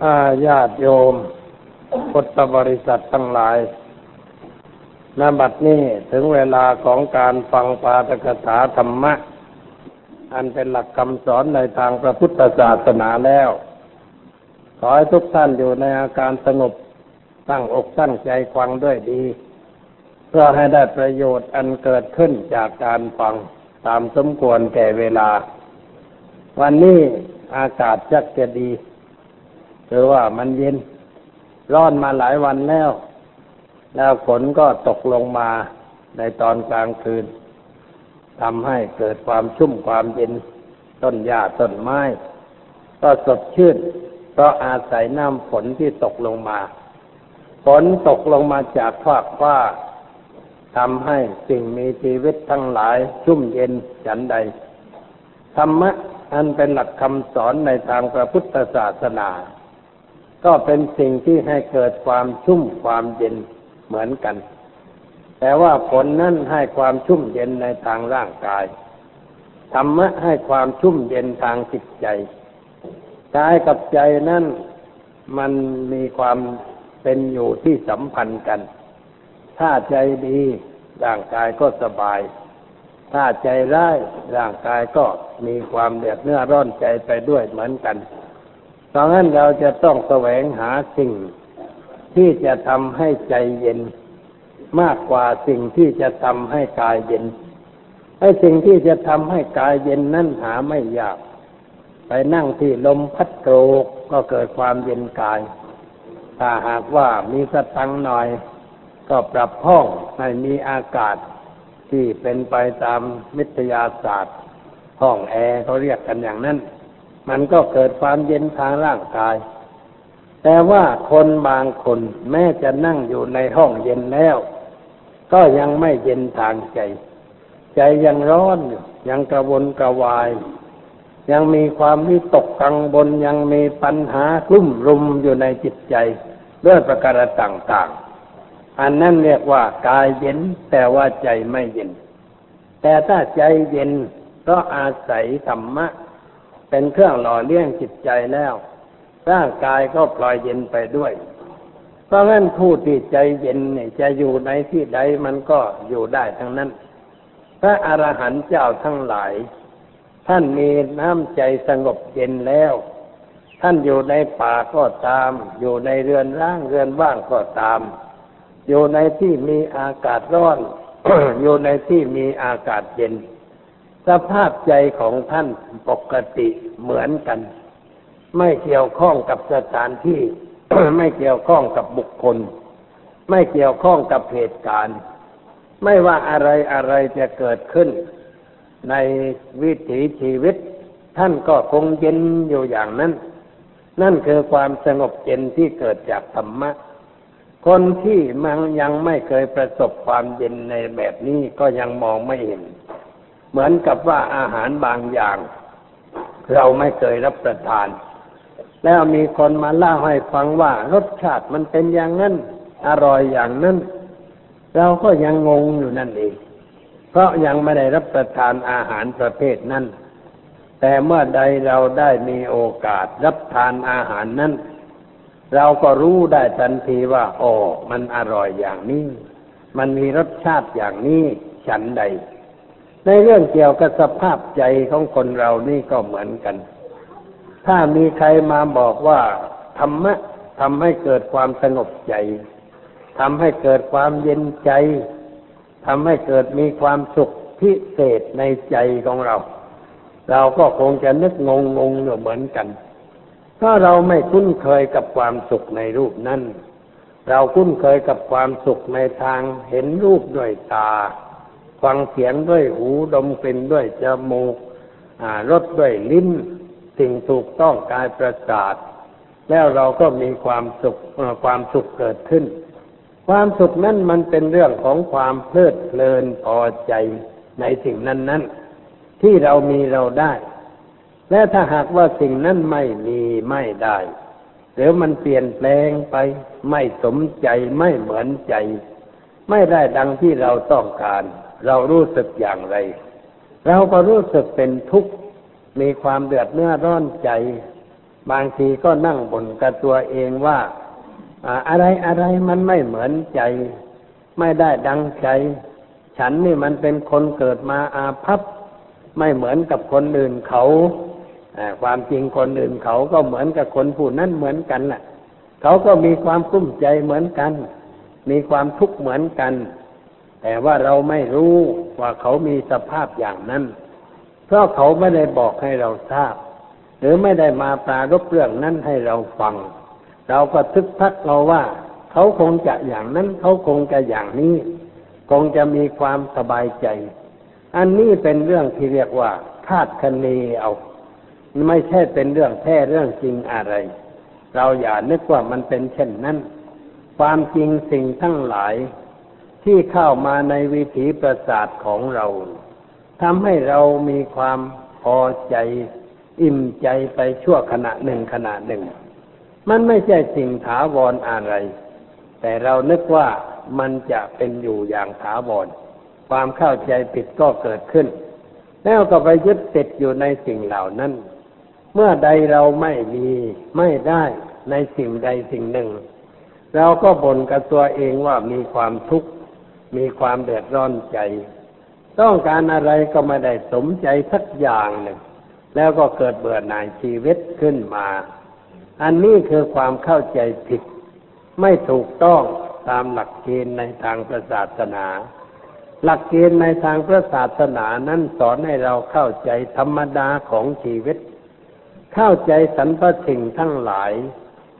อาญาติโยมพุทธบริษัททั้งหลายณบัดนี้ถึงเวลาของการฟังปาตกถาธรรมะ อันเป็นหลักคำสอนในทางพระพุทธศาสนาแล้ว ขอให้ทุกท่านอยู่ในอาการสงบตั้งอกตั้งใจฟังด้วยดี เพื่อให้ได้ประโยชน์อันเกิดขึ้นจากการฟังตามสมควรแก่เวลา วันนี้อากาศจักจะดี คือว่ามันเย็น ร้อนมาหลายวันแล้ว แล้วฝนก็ตกลงมาในตอนกลางคืนทำให้เกิดความชุ่มความเย็นต้นหญ้าต้นไม้ ก็สดชื่นเพราะอาศัยน้ำฝนที่ตกลงมา ฝนตกลงมาจากฟากฟ้าทำให้สิ่งมีชีวิตทั้งหลายชุ่มเย็นฉันใด ธรรมะอันเป็นหลักคำสอนในทางพระพุทธศาสนา ก็เป็นสิ่งที่ให้เกิดความชุ่มความเย็นเหมือนกัน แต่ว่าผลนั้นให้ความชุ่มเย็นในทางร่างกาย ธรรมะให้ความชุ่มเย็นทางจิตใจกายกับใจนั้นมันมีความเป็นอยู่ที่สัมพันธ์กัน ถ้าใจดีร่างกายก็สบาย ถ้าใจร้ายร่างกายก็มีความเดือดเนื้อร้อนใจไปด้วยเหมือนกัน เพราะงั้นเราจะต้องแสวงหาสิ่งที่จะทำให้ใจเย็น มากกว่าสิ่งที่จะทำให้กายเย็นไอ้สิ่งที่จะทำให้กายเย็นนั่นหาไม่ยาก ไปนั่งที่ลมพัดโกรกก็เกิดความเย็นกาย ถ้าหากว่ามีสตังหน่อย ก็ปรับห้องให้มีอากาศที่เป็นไปตามวิทยาศาสตร์ ห้องแอร์เขาเรียกกันอย่างนั้น มันก็เกิดความเย็นทางร่างกาย แต่ว่าคนบางคนแม้จะนั่งอยู่ในห้องเย็นแล้ว ก็ยังไม่เย็นทางใจ ใจยังร้อนอยู่ยังกระวนกระวาย ยังมีความวิตกกังวลยังมีปัญหากลุ่มรุมอยู่ในจิตใจด้วยประการต่างๆ อันนั้นเรียกว่ากายเย็นแต่ว่าใจไม่เย็น แต่ถ้าใจเย็นก็อาศัยธรรมะ เป็นเครื่องหล่อเลี้ยงจิตใจแล้ว ร่างกายก็ปล่อยเย็นไปด้วย เพราะงั้นผู้ที่ใจเย็นเนี่ยจะอยู่ในที่ใดมันก็อยู่ได้ทั้งนั้น พระอรหันต์เจ้าทั้งหลาย ท่านมีน้ำใจสงบเย็นแล้ว ท่านอยู่ในป่าก็ตาม อยู่ในเรือนร่างเรือนว่างก็ตาม อยู่ในที่มีอากาศร้อน อยู่ในที่มีอากาศเย็น สภาพใจของท่านปกติเหมือนกัน ไม่เกี่ยวข้องกับสถานที่ ไม่เกี่ยวข้องกับบุคคล ไม่เกี่ยวข้องกับเหตุการณ์ ไม่ว่าอะไรอะไรจะเกิดขึ้น ในวิถีชีวิต ท่านก็คงเย็นอยู่อย่างนั้น นั่นคือความสงบเย็นที่เกิดจากธรรมะคนที่มันยังไม่เคยประสบความเย็นในแบบนี้ก็ยังมองไม่เห็น เหมือนกับว่าอาหารบางอย่าง เราไม่เคยรับประทาน แล้วมีคนมาเล่าให้ฟังว่ารสชาติมันเป็นอย่างนั้น อร่อยอย่างนั้น เราก็ยังงงอยู่นั่นเอง เพราะยังไม่ได้รับประทานอาหารประเภทนั้น แต่เมื่อใดเราได้มีโอกาสรับทานอาหารนั้น เราก็รู้ได้ทันทีว่า โอ้มันอร่อยอย่างนี้ มันมีรสชาติอย่างนี้ฉันใด ในเรื่องเกี่ยวกับสภาพใจของคนเรานี่ก็เหมือนกัน ถ้ามีใครมาบอกว่าธรรมะทำให้เกิดความสงบใจทำให้เกิดความเย็นใจทำให้เกิดมีความสุขพิเศษในใจของเรา เราก็คงจะนึกงงงงเหมือนกันถ้าเราไม่คุ้นเคยกับความสุขในรูปนั้น เราคุ้นเคยกับความสุขในทางเห็นรูปด้วยตา ฟังเสียงด้วยหูดมกลิ่นด้วยจมูกรสด้วยลิ้นสิ่งถูกต้องกายประสาทแล้วเราก็มีความสุขความสุขเกิดขึ้น ความสุขนั้นมันเป็นเรื่องของความเพลิดเพลินพอใจในสิ่งนั้นนั้นที่เรามีเราได้ และถ้าหากว่าสิ่งนั้นไม่มีไม่ได้ หรือมันเปลี่ยนแปลงไป ไม่สมใจไม่เหมือนใจ ไม่ได้ดังที่เราต้องการ เรารู้สึกอย่างไร เราก็รู้สึกเป็นทุกข์มีความเดือดเนื้อร้อนใจ บางทีก็นั่งบ่นกับตัวเองว่าอะไรอะไรมันไม่เหมือนใจ ไม่ได้ดังใจ ฉันนี่มันเป็นคนเกิดมาอาภัพไม่เหมือนกับคนอื่นเขาความจริงคนอื่นเขาก็เหมือนกับคนผู้นั้นเหมือนกันแหละเขาก็มีความกุ้มใจเหมือนกัน มีความทุกข์เหมือนกัน แต่ว่าเราไม่รู้ว่าเขามีสภาพอย่างนั้น เพราะเขาไม่ได้บอกให้เราทราบ หรือไม่ได้มาปรารบเรื่องนั้นให้เราฟัง เราก็ทึกทักเราว่า เขาคงจะอย่างนั้น เขาคงจะอย่างนี้ คงจะมีความสบายใจ อันนี้เป็นเรื่องที่เรียกว่าคาดคะเนเอา ไม่ใช่เป็นเรื่องแท้เรื่องจริงอะไร เราอย่านึกว่ามันเป็นเช่นนั้น ความจริงสิ่งทั้งหลาย ที่เข้ามาในวิถีประสาทของเราทำให้เรามีความพอใจ อิ่มใจไปชั่วขณะหนึ่งขณะหนึ่ง มันไม่ใช่สิ่งถาวรออะไร แต่เรานึกว่ามันจะเป็นอยู่อย่างถาวรความเข้าใจผิดก็เกิดขึ้น แล้วก็ไปยึดติดอยู่ในสิ่งเหล่านั้น เมื่อใดเราไม่มีไม่ได้ในสิ่งใดสิ่งหนึ่ง เราก็บ่นกับตัวเองว่ามีความทุกข์ มีความเดือดร้อนใจ ต้องการอะไรก็ไม่ได้สมใจสักอย่างหนึ่ง แล้วก็เกิดเบื่อหน่ายชีวิตขึ้นมา อันนี้คือความเข้าใจผิด ไม่ถูกต้องตามหลักเกณฑ์ในทางพระศาสนา หลักเกณฑ์ในทางพระศาสนานั้นสอนให้เราเข้าใจธรรมดาของชีวิต เข้าใจสรรพสิ่งทั้งหลาย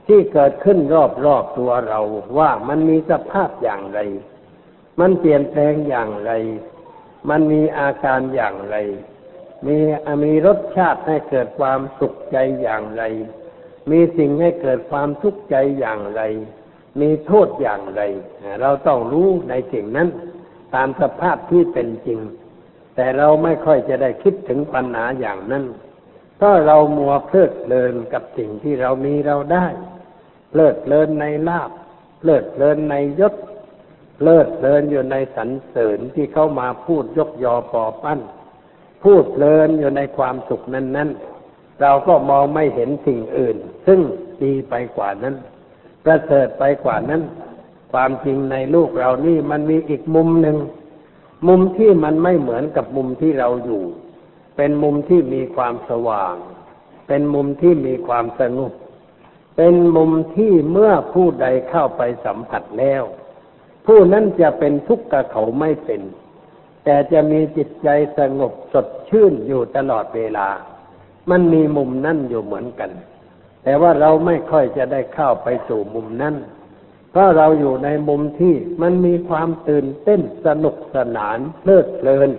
ที่เกิดขึ้นรอบๆตัวเราว่ามันมีสภาพอย่างไร มันเปลี่ยนแปลงอย่างไร มันมีอาการอย่างไร มีมีรสชาติให้เกิดความสุขใจอย่างไร มีสิ่งให้เกิดความทุกข์ใจอย่างไร มีโทษอย่างไร เราต้องรู้ในสิ่งนั้น ตามสภาพที่เป็นจริง แต่เราไม่ค่อยจะได้คิดถึงปัญหาอย่างนั้นถ้าเรามัวเพลิดเพลินกับสิ่งที่เรามีเราได้ เพลิดเพลินในลาบ เพลิดเพลินในยศ เพลิดเพลินอยู่ในสรรเสริญที่เขามาพูดยกยอปอปั้น พูดเพลินอยู่ในความสุขนั้นๆเราก็มองไม่เห็นสิ่งอื่น ซึ่งดีไปกว่านั้น ประเสริฐไปกว่านั้น ความจริงในลูกเรานี่มันมีอีกมุมหนึ่ง มุมที่มันไม่เหมือนกับมุมที่เราอยู่ เป็นมุมที่มีความสว่าง เป็นมุมที่มีความสงบเป็นมุมที่เมื่อผู้ใดเข้าไปสัมผัสแล้ว ผู้นั้นจะเป็นทุกข์กับเขาไม่เป็น แต่จะมีจิตใจสงบสดชื่นอยู่ตลอดเวลา มันมีมุมนั่นอยู่เหมือนกัน แต่ว่าเราไม่ค่อยจะได้เข้าไปสู่มุมนั้นเพราะเราอยู่ในมุมที่มันมีความตื่นเต้นสนุกสนานเพลิดเพลิน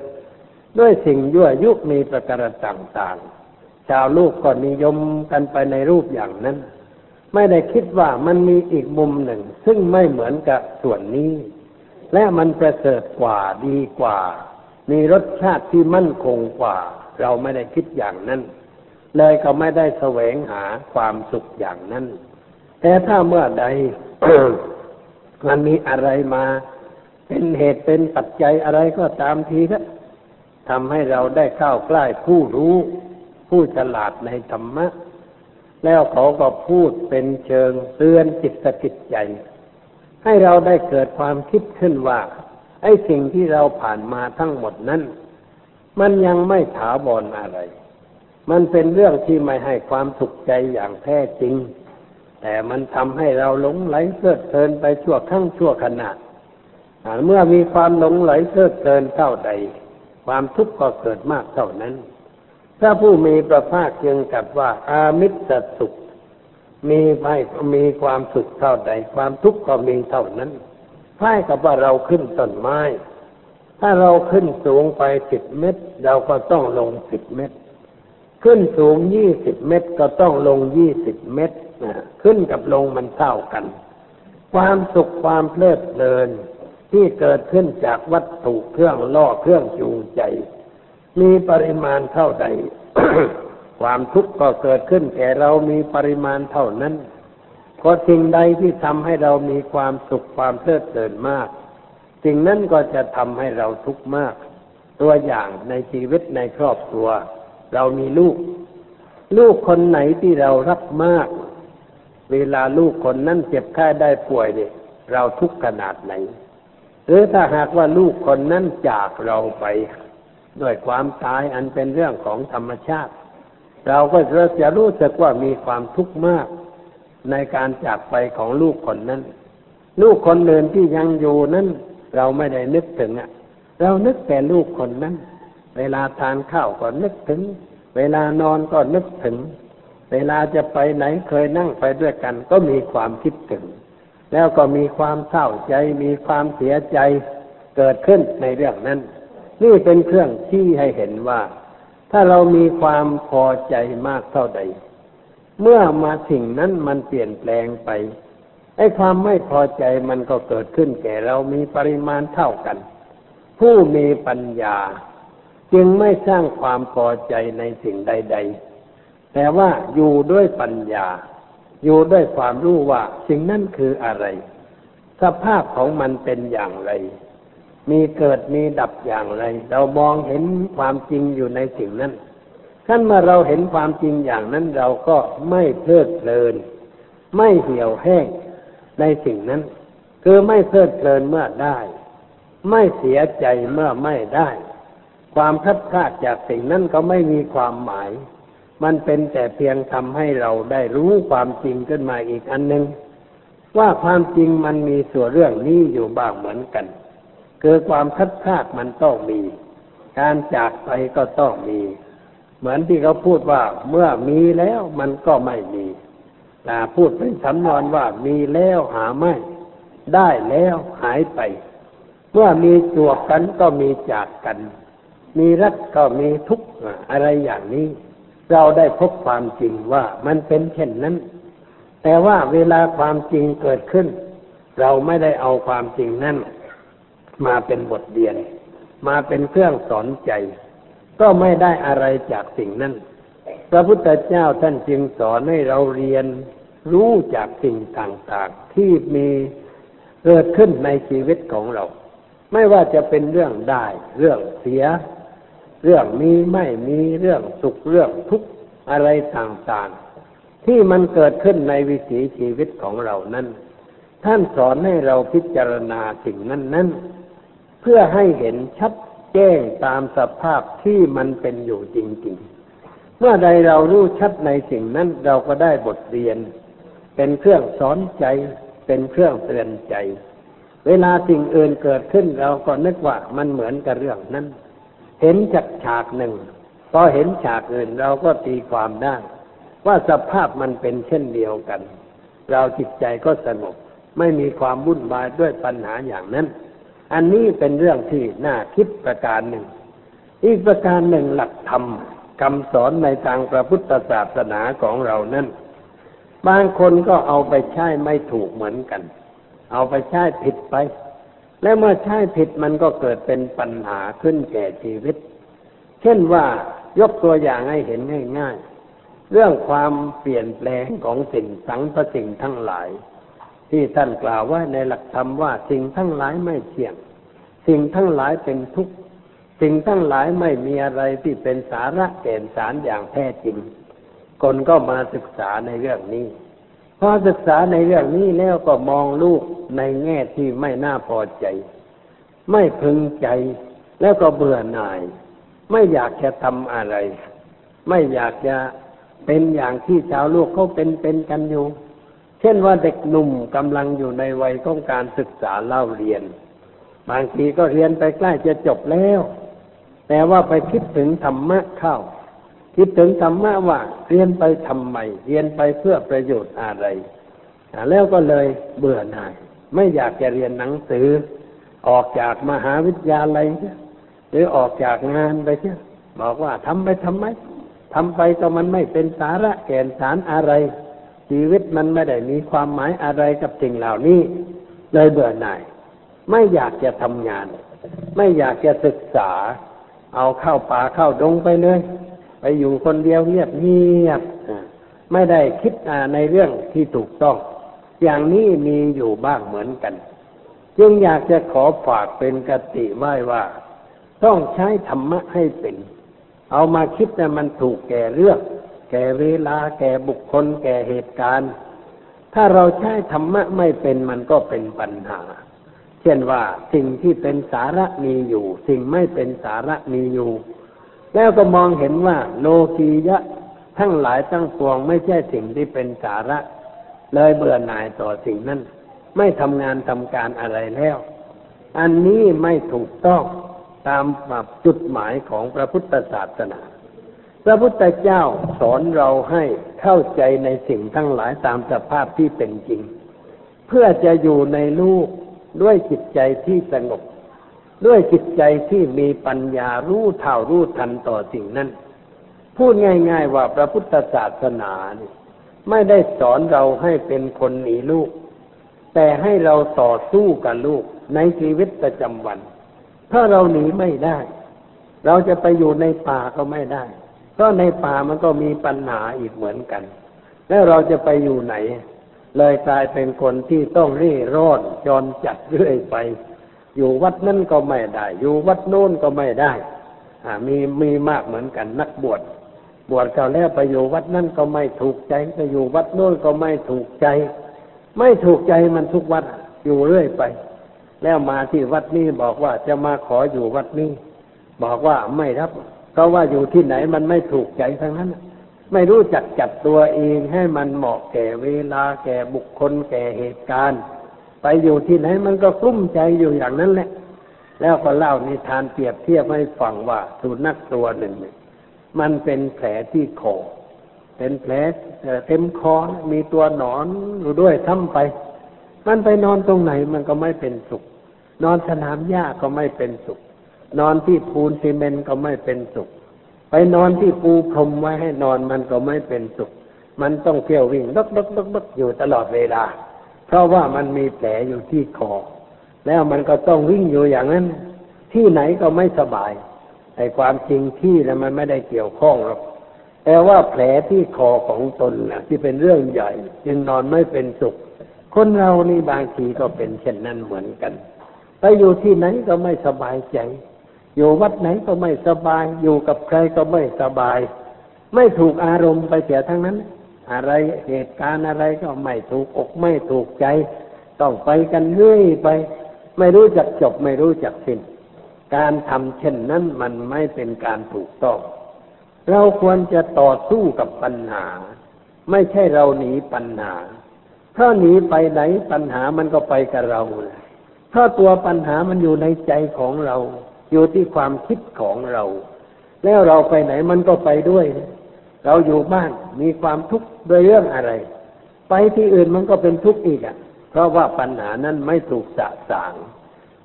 ด้วยสิ่งยั่วยุมีประการต่างๆ ชาวลูกก็นิยมกันไปในรูปอย่างนั้น ไม่ได้คิดว่ามันมีอีกมุมหนึ่ง ซึ่งไม่เหมือนกับส่วนนี้ และมันประเสริฐกว่าดีกว่า มีรสชาติที่มั่นคงกว่า เราไม่ได้คิดอย่างนั้น เลยก็ไม่ได้แสวงหาความสุขอย่างนั้น แต่ถ้าเมื่อใดมันมีอะไรมา เป็นเหตุเป็นปัจจัยอะไรก็ตามทีครับทำให้เราได้เข้าใกล้ผู้รู้ ผู้ฉลาดในธรรมะ แล้วเขาก็พูดเป็นเชิงเตือนจิตสกิจใจ ให้เราได้เกิดความคิดขึ้นว่า ไอ้สิ่งที่เราผ่านมาทั้งหมดนั้น มันยังไม่ถาวรออะไร มันเป็นเรื่องที่ไม่ให้ความสุขใจอย่างแท้จริง แต่มันทำให้เราหลงไหลเพลิดเพลินไปชั่วครั้งชั่วขณะเมื่อมีความหลงไหลเพลิดเพลินเท่าใด ความทุกข์ก็เกิดมากเท่านั้น ถ้าผู้มีประภาคจึงกับว่า อามิตรสุข มีไม่มีความสุขเท่าใด ความทุกข์ก็มีเท่านั้นคล้ายกับว่าเราขึ้นต้นไม้ ถ้าเราขึ้นสูงไปสิบเมตร เราก็ต้องลงสิบเมตร ขึ้นสูงยี่สิบเมตรก็ต้องลงยี่สิบเมตรขึ้นกับลงมันเท่ากัน ความสุขความเพลิดเพลินที่เกิดขึ้นจากวัตถุเครื่องล่อเครื่องจูงใจ มีปริมาณเท่าใด ความทุกข์ก็เกิดขึ้นแก่เรามีปริมาณเท่านั้นเพราะสิ่งใดที่ทำให้เรามีความสุขความเพลิดเพลินมาก สิ่งนั้นก็จะทำให้เราทุกข์มาก ตัวอย่างในชีวิตในครอบครัว เรามีลูก ลูกคนไหนที่เรารักมาก เวลาลูกคนนั้นเจ็บไข้ได้ป่วยเนี่ยเราทุกข์ขนาดไหน หรือถ้าหากว่าลูกคนนั้นจากเราไป ด้วยความตายอันเป็นเรื่องของธรรมชาติ เราก็จะรู้สึกว่ามีความทุกข์มาก ในการจากไปของลูกคนนั้น ลูกคนอื่นที่ยังอยู่นั้น เราไม่ได้นึกถึงอะ เรานึกแต่ลูกคนนั้น เวลาทานข้าวก็นึกถึง เวลานอนก็นึกถึง เวลาจะไปไหนเคยนั่งไปด้วยกัน ก็มีความคิดถึง แล้วก็มีความเศร้าใจ มีความเสียใจเกิดขึ้นในเรื่องนั้น นี่เป็นเครื่องชี้ให้เห็นว่า ถ้าเรามีความพอใจมากเท่าใด เมื่อมาสิ่งนั้นมันเปลี่ยนแปลงไปไอ้ความไม่พอใจมันก็เกิดขึ้นแก่เรามีปริมาณเท่ากัน ผู้มีปัญญา จึงไม่สร้างความพอใจในสิ่งใด ๆ แต่ว่าอยู่ด้วยปัญญา อยู่ด้วยความรู้ว่าสิ่งนั้นคืออะไร สภาพของมันเป็นอย่างไร มีเกิดมีดับอย่างไร เรามองเห็นความจริงอยู่ในสิ่งนั้นขั้นเมื่อเราเห็นความจริงอย่างนั้นเราก็ไม่เพลิดเพลิน ไม่เหี่ยวแห้งในสิ่งนั้น คือไม่เพลิดเพลินเมื่อได้ ไม่เสียใจเมื่อไม่ได้ ความพัดพลาดจากสิ่งนั้นก็ไม่มีความหมาย มันเป็นแต่เพียงทำให้เราได้รู้ความจริงขึ้นมาอีกอันหนึ่งว่าความจริงมันมีส่วนเรื่องนี้อยู่บ้างเหมือนกัน คือความพัดพาดมันต้องมี การจากไปก็ต้องมี เหมือนที่เขาพูดว่าเมื่อมีแล้วมันก็ไม่มีแต่พูดเป็นสำนวนว่ามีแล้วหาไม่ ได้แล้วหายไป เมื่อมีจวบกันก็มีจากกัน มีรักก็มีทุกข์อะไรอย่างนี้ เราได้พบความจริงว่ามันเป็นเช่นนั้น แต่ว่าเวลาความจริงเกิดขึ้น เราไม่ได้เอาความจริงนั้น มาเป็นบทเรียน มาเป็นเครื่องสอนใจ ก็ไม่ได้อะไรจากสิ่งนั้นพระพุทธเจ้าท่านจึงสอนให้เราเรียนรู้จากสิ่งต่างๆ ที่มีเกิดขึ้นในชีวิตของเรา ไม่ว่าจะเป็นเรื่องได้ เรื่องเสีย เรื่องมีไม่มีเรื่องสุขเรื่องทุกข์อะไรต่างๆ ที่มันเกิดขึ้นในวิถีชีวิตของเรานั้น ท่านสอนให้เราพิจารณาสิ่งนั้นนั้น เพื่อให้เห็นชัดแจ้งตามสภาพที่มันเป็นอยู่จริง ๆ เมื่อใดเรารู้ชัดในสิ่งนั้นเราก็ได้บทเรียน เป็นเครื่องสอนใจ เป็นเครื่องเตือนใจ เวลาสิ่งอื่นเกิดขึ้นเราก็นึกว่ามันเหมือนกับเรื่องนั้น เห็นจากฉากหนึ่งพอเห็นฉากอื่นเราก็ตีความได้ว่าสภาพมันเป็นเช่นเดียวกัน เราจิตใจก็สงบไม่มีความวุ่นวายด้วยปัญหาอย่างนั้น อันนี้เป็นเรื่องที่น่าคิดประการหนึ่ง อีกประการหนึ่งหลักธรรมคำสอนในทางพระพุทธศาสนาของเรานั้นบางคนก็เอาไปใช้ไม่ถูกเหมือนกัน เอาไปใช้ผิดไป และเมื่อใช้ผิดมันก็เกิดเป็นปัญหาขึ้นแก่ชีวิต เช่นว่ายกตัวอย่างให้เห็นง่ายๆเรื่องความเปลี่ยนแปลงของสิ่งสังพสิ่งทั้งหลาย ที่ท่านกล่าวไว้ในหลักธรรมว่า สิ่งทั้งหลายไม่เที่ยง สิ่งทั้งหลายเป็นทุกข์สิ่งทั้งหลายไม่มีอะไรที่เป็นสาระแก่นสารอย่างแท้จริง คนก็มาศึกษาในเรื่องนี้พอศึกษาในเรื่องนี้แล้วก็มองลูกในแง่ที่ไม่น่าพอใจ ไม่พึงใจ แล้วก็เบื่อหน่าย ไม่อยากจะทำอะไร ไม่อยากจะเป็นอย่างที่ชาวโลกเขาเป็นเป็นกันอยู่ ช่นว่าเด็กหนุ่มกำลังอยู่ในวัยของการศึกษาเล่าเรียน บางทีก็เรียนไปใกล้จะจบแล้ว แต่ว่าไปคิดถึงธรรมะเข้า คิดถึงธรรมะว่าเรียนไปทำไมเรียนไปเพื่อประโยชน์อะไร แล้วก็เลยเบื่อหน่าย ไม่อยากจะเรียนหนังสือ ออกจากมหาวิทยาลัยหรือออกจากงานไปเช่บอกว่าทำไปทำไมทำไปก็มันไม่เป็นสาระแก่นสารอะไร ชีวิตมันไม่ได้มีความหมายอะไรกับสิ่งเหล่านี้ เลยเบื่อหน่าย ไม่อยากจะทำงาน ไม่อยากจะศึกษา เอาเข้าป่าเข้าดงไปเลย ไปอยู่คนเดียวเงียบเงียบไม่ได้คิดในเรื่องที่ถูกต้อง อย่างนี้มีอยู่บ้างเหมือนกัน จึงอยากจะขอฝากเป็นกติไว้ว่า ต้องใช้ธรรมะให้เป็น เอามาคิดแต่มันถูกแก่เรื่อง ก่เวลาแก่บุคคล แก่เหตุการณ์ ถ้าเราใช้ธรรมะไม่เป็นมันก็เป็นปัญหา เช่นว่าสิ่งที่เป็นสาระมีอยู่ สิ่งไม่เป็นสาระมีอยู่ แล้วก็มองเห็นว่า โลกียะ ทั้งหลายทั้งปวงไม่ใช่สิ่งที่เป็นสาระ เลยเบื่อหน่ายต่อสิ่งนั้น ไม่ทำงานทำการอะไรแล้ว อันนี้ไม่ถูกต้องตามจุดหมายของพระพุทธศาสนา พระพุทธเจ้าสอนเราให้เข้าใจในสิ่งทั้งหลายตามสภาพที่เป็นจริง เพื่อจะอยู่ในลูกด้วยจิตใจที่สงบ ด้วยจิตใจที่มีปัญญารู้เท่ารู้ทันต่อสิ่งนั้น พูดง่าย ๆ ว่าพระพุทธศาสนานี่ไม่ได้สอนเราให้เป็นคนหนีลูก แต่ให้เราต่อสู้กับลูกในชีวิตประจำวัน ถ้าเราหนีไม่ได้ เราจะไปอยู่ในป่าก็ไม่ได้ เพราะในป่ามันก็มีปัญหาอีกเหมือนกัน แล้วเราจะไปอยู่ไหน เลยกลายเป็นคนที่ต้องร่ร่อนจรจัดเรื่อยไป อยู่วัดนั่นก็ไม่ได้ อยู่วัดโน้นก็ไม่ได้ อ่า มีมีมากเหมือนกันนักบวชบวชเก่าแล้วไปอยู่วัดนั่นก็ไม่ถูกใจไปอยู่วัดโน้นก็ไม่ถูกใจ ไม่ถูกใจมันทุกวัดอยู่เรื่อยไป แล้วมาที่วัดนี้บอกว่าจะมาขออยู่วัดนี้ บอกว่าไม่รับ เพราะว่าอยู่ที่ไหนมันไม่ถูกใจทั้งนั้น ไม่รู้จักจัดตัวเองให้มันเหมาะแก่เวลาแก่บุคคลแก่เหตุการณ์ ไปอยู่ที่ไหนมันก็กลุ้มใจอยู่อย่างนั้นแหละ แล้วก็เล่านิทานเปรียบเทียบให้ฟังว่าสุนัขตัวหนึ่ง มันเป็นแผลที่คอเป็นแผลเต็มคอมีตัวหนอนอยู่ด้วยทั้งไป มันไปนอนตรงไหนมันก็ไม่เป็นสุข นอนสนามหญ้าก็ไม่เป็นสุข นอนที่ปูนซีเมนต์ก็ไม่เป็นสุข ไปนอนที่ปูพรมไว้ให้นอนมันก็ไม่เป็นสุข มันต้องเที่ยววิ่งดกดกดกดกอยู่ตลอดเวลา เพราะว่ามันมีแผลอยู่ที่คอ แล้วมันก็ต้องวิ่งอยู่อย่างนั้น ที่ไหนก็ไม่สบายไอ้ความจริงที่นะมันไม่ได้เกี่ยวข้องหรอกแต่ว่าแผลที่คอของตนนะที่เป็นเรื่องใหญ่ จึงนอนไม่เป็นสุข คนเรานี่บางทีก็เป็นเช่นนั้นเหมือนกันไปอยู่ที่ไหนก็ไม่สบายใจ อยู่วัดไหนก็ไม่สบาย อยู่กับใครก็ไม่สบาย ไม่ถูกอารมณ์ไปเสียทั้งนั้น อะไรเหตุการณ์อะไรก็ไม่ถูกอกไม่ถูกใจ ต้องไปกันเรื่อยไป ไม่รู้จักจบไม่รู้จักสิ้น การทำเช่นนั้นมันไม่เป็นการถูกต้อง เราควรจะต่อสู้กับปัญหา ไม่ใช่เราหนีปัญหาถ้าหนีไปไหนปัญหามันก็ไปกับเราเลยเพราะตัวปัญหามันอยู่ในใจของเรา อยู่ที่ความคิดของเรา แล้วเราไปไหนมันก็ไปด้วย เราอยู่บ้านมีความทุกข์โดยเรื่องอะไร ไปที่อื่นมันก็เป็นทุกข์อีกอะ เพราะว่าปัญหานั้นไม่ถูกสะสาง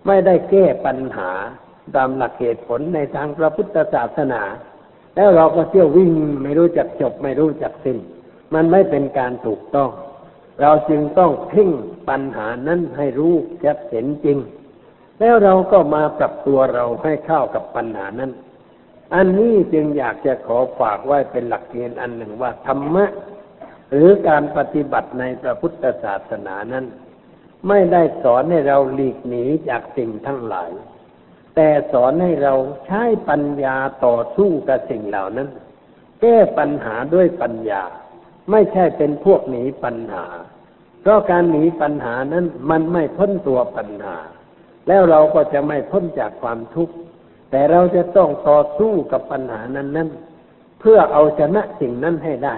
ไม่ได้แก้ปัญหาตามหลักเหตุผลในทางพระพุทธศาสนา แล้วเราก็เที่ยววิ่งไม่รู้จักจบไม่รู้จักสิ้น มันไม่เป็นการถูกต้อง เราจึงต้องเพ่งปัญหานั้นให้รู้ชัดเห็นจริง แล้วเราก็มาปรับตัวเราให้เข้ากับปัญหานั้น อันนี้จึงอยากจะขอฝากไว้เป็นหลักเกณฑ์อันหนึ่งว่าธรรมะ หรือการปฏิบัติในพระพุทธศาสนานั้น ไม่ได้สอนให้เราหลีกหนีจากสิ่งทั้งหลาย แต่สอนให้เราใช้ปัญญาต่อสู้กับสิ่งเหล่านั้น แก้ปัญหาด้วยปัญญา ไม่ใช่เป็นพวกหนีปัญหา เพราะการหนีปัญหานั้นมันไม่พ้นตัวปัญหา แล้วเราก็จะไม่พ้นจากความทุกข์ แต่เราจะต้องต่อสู้กับปัญหานั้นนั้นเพื่อเอาชนะสิ่งนั้นให้ได้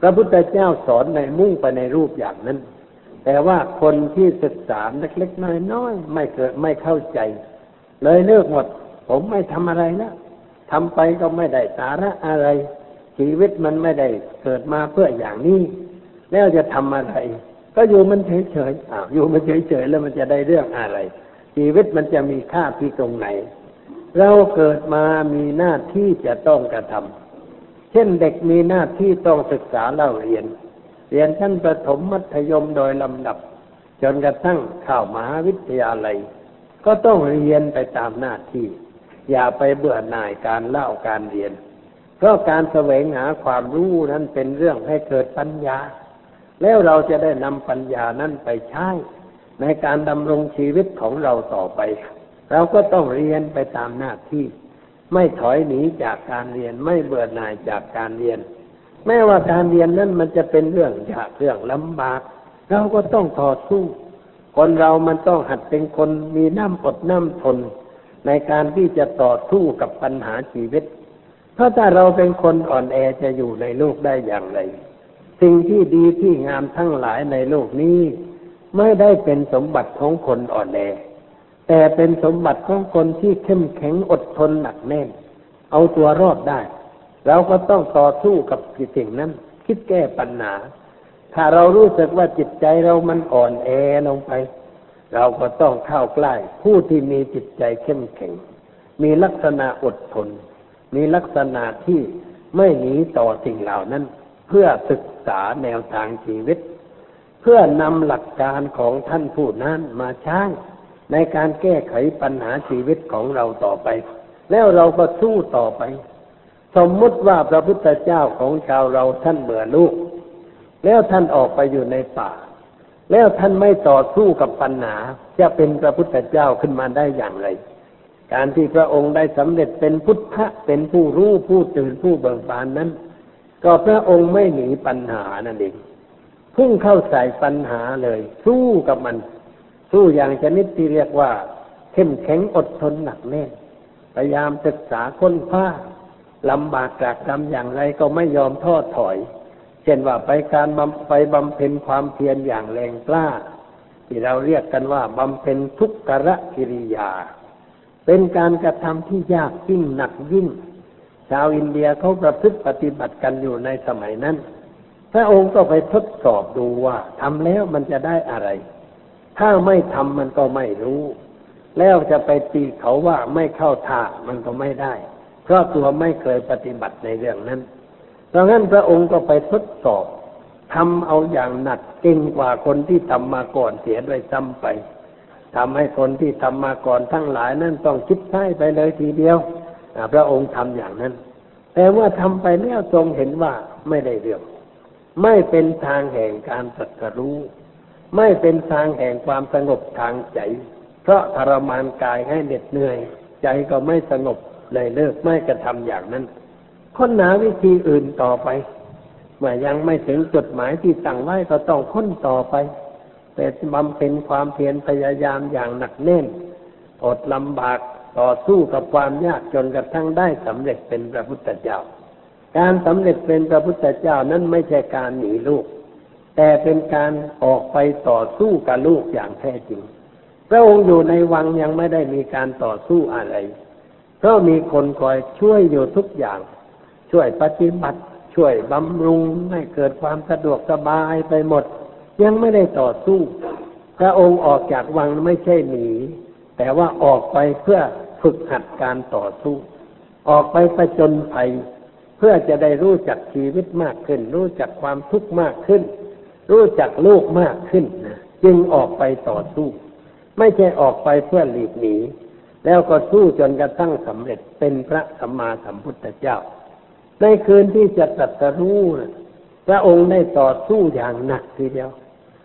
พระพุทธเจ้าสอนในมุ่งไปในรูปอย่างนั้น แต่ว่าคนที่ศึกษาเล็กๆน้อยๆไม่เกิดไม่เข้าใจ เลยเลิกหมด ผมไม่ทำอะไรนะทำไปก็ไม่ได้สาระอะไร ชีวิตมันไม่ได้เกิดมาเพื่ออย่างนี้ แล้วจะทำอะไร ก็อยู่มันเฉยๆอ้าวอยู่มันเฉยๆแล้วมันจะได้เรื่องอะไร ชีวิตมันจะมีค่าที่ตรงไหน เราเกิดมามีหน้าที่จะต้องกระทำเช่นเด็กมีหน้าที่ต้องศึกษาเล่าเรียน เรียนชั้นประถมมัธยมโดยลำดับ จนกระทั่งเข้ามหาวิทยาลัย ก็ต้องเรียนไปตามหน้าที่ อย่าไปเบื่อหน่ายการเล่าการเรียน เพราะการแสวงหาความรู้นั้นเป็นเรื่องให้เกิดปัญญา แล้วเราจะได้นำปัญญานั้นไปใช้ ในการดำรงชีวิตของเราต่อไป เราก็ต้องเรียนไปตามหน้าที่ ไม่ถอยหนีจากการเรียนไม่เบื่อหน่ายจากการเรียน แม้ว่าการเรียนนั้นมันจะเป็นเรื่องยากเรื่องลำบาก เราก็ต้องต่อสู้ คนเรามันต้องหัดเป็นคนมีน้ำอดน้ำทน ในการที่จะต่อสู้กับปัญหาชีวิต เพราะถ้าเราเป็นคนอ่อนแอจะอยู่ในโลกได้อย่างไร สิ่งที่ดีที่งามทั้งหลายในโลกนี้ ไม่ได้เป็นสมบัติของคนอ่อนแอ แต่เป็นสมบัติของคนที่เข้มแข็งอดทนหนักแน่น เอาตัวรอดได้ เราก็ต้องต่อสู้กับสิ่งนั้น คิดแก้ปัญหา ถ้าเรารู้สึกว่าจิตใจเรามันอ่อนแอลงไป เราก็ต้องเข้าใกล้ผู้ที่มีจิตใจเข้มแข็ง มีลักษณะอดทน มีลักษณะที่ไม่หนีต่อสิ่งเหล่านั้น เพื่อศึกษาแนวทางชีวิต เพื่อนำหลักการของท่านผู้นั้นมาใช้ในการแก้ไขปัญหาชีวิตของเราต่อไป แล้วเราก็สู้ต่อไป สมมุติว่าพระพุทธเจ้าของชาวเราท่านเบื่อลูก แล้วท่านออกไปอยู่ในป่า แล้วท่านไม่ต่อสู้กับปัญหาจะเป็นพระพุทธเจ้าขึ้นมาได้อย่างไร การที่พระองค์ได้สำเร็จเป็นพุทธะเป็นผู้รู้ผู้ตื่นผู้เบิกบานนั้น ก็พระองค์ไม่หนีปัญหานั่นเอง พุ่งเข้าใส่ปัญหาเลย สู้กับมัน สู้อย่างชนิดที่เรียกว่า เข้มแข็งอดทนหนักแน่นพยายามศึกษาค้นคว้าลำบากจากกรรมอย่างไรก็ไม่ยอมทอดถอย เช่นว่าไปการไปบำเพ็ญความเพียรอย่างแรงกล้า ที่เราเรียกกันว่าบำเพ็ญทุกขะกิริยา เป็นการกระทำที่ยากยิ่งหนักยิ่ง ชาวอินเดียเขาประพฤติปฏิบัติกันอยู่ในสมัยนั้น พระองค์ก็ไปทดสอบดูว่าทำแล้วมันจะได้อะไร ถ้าไม่ทำมันก็ไม่รู้ แล้วจะไปตีเขาว่าไม่เข้าท่ามันก็ไม่ได้ เพราะตัวไม่เคยปฏิบัติในเรื่องนั้น เพราะงั้นพระองค์ก็ไปทดสอบทำเอาอย่างหนักเก่งกว่าคนที่ทำมาก่อนเสียด้วยซ้ำไปทำให้คนที่ทำมาก่อนทั้งหลายนั้นต้องคิดใช้ไปเลยทีเดียวพระองค์ทำอย่างนั้น แต่ว่าทำไปแล้วทรงเห็นว่าไม่ได้เรื่อง ไม่เป็นทางแห่งการตรัสรู้ ไม่เป็นทางแห่งความสงบทางใจ เพราะทรมานกายให้เหน็ดเหนื่อย ใจก็ไม่สงบเลยเลิกไม่กระทำอย่างนั้นค้นหาวิธีอื่นต่อไปเมื่อยังไม่ถึงจุดหมายที่ตั้งไว้ก็ต้องค้นต่อไป แต่บำเพ็ญความเพียรพยายามอย่างหนักแน่น อดลำบากต่อสู้กับความยากจนกระทั่งได้สำเร็จเป็นพระพุทธเจ้า การสำเร็จเป็นพระพุทธเจ้านั้นไม่ใช่การหนีลูก แต่เป็นการออกไปต่อสู้กับลูกอย่างแท้จริง พระองค์อยู่ในวังยังไม่ได้มีการต่อสู้อะไร ก็มีคนคอยช่วยอยู่ทุกอย่าง ช่วยปฏิบัติ ช่วยบำรุงให้เกิดความสะดวกสบายไปหมด ยังไม่ได้ต่อสู้ พระองค์ออกจากวังไม่ใช่หนี แต่ว่าออกไปเพื่อฝึกหัดการต่อสู้ ออกไปประจนภัย เพื่อจะได้รู้จักชีวิตมากขึ้น รู้จักความทุกข์มากขึ้น รู้จักโลกมากขึ้นนะจึงออกไปต่อสู้ ไม่ใช่ออกไปเพื่อหลีกหนี แล้วก็สู้จนกระทั่งสำเร็จเป็นพระสัมมาสัมพุทธเจ้า ในคืนที่จะตรัสรู้พระองค์ได้ต่อสู้อย่างหนักทีเดียว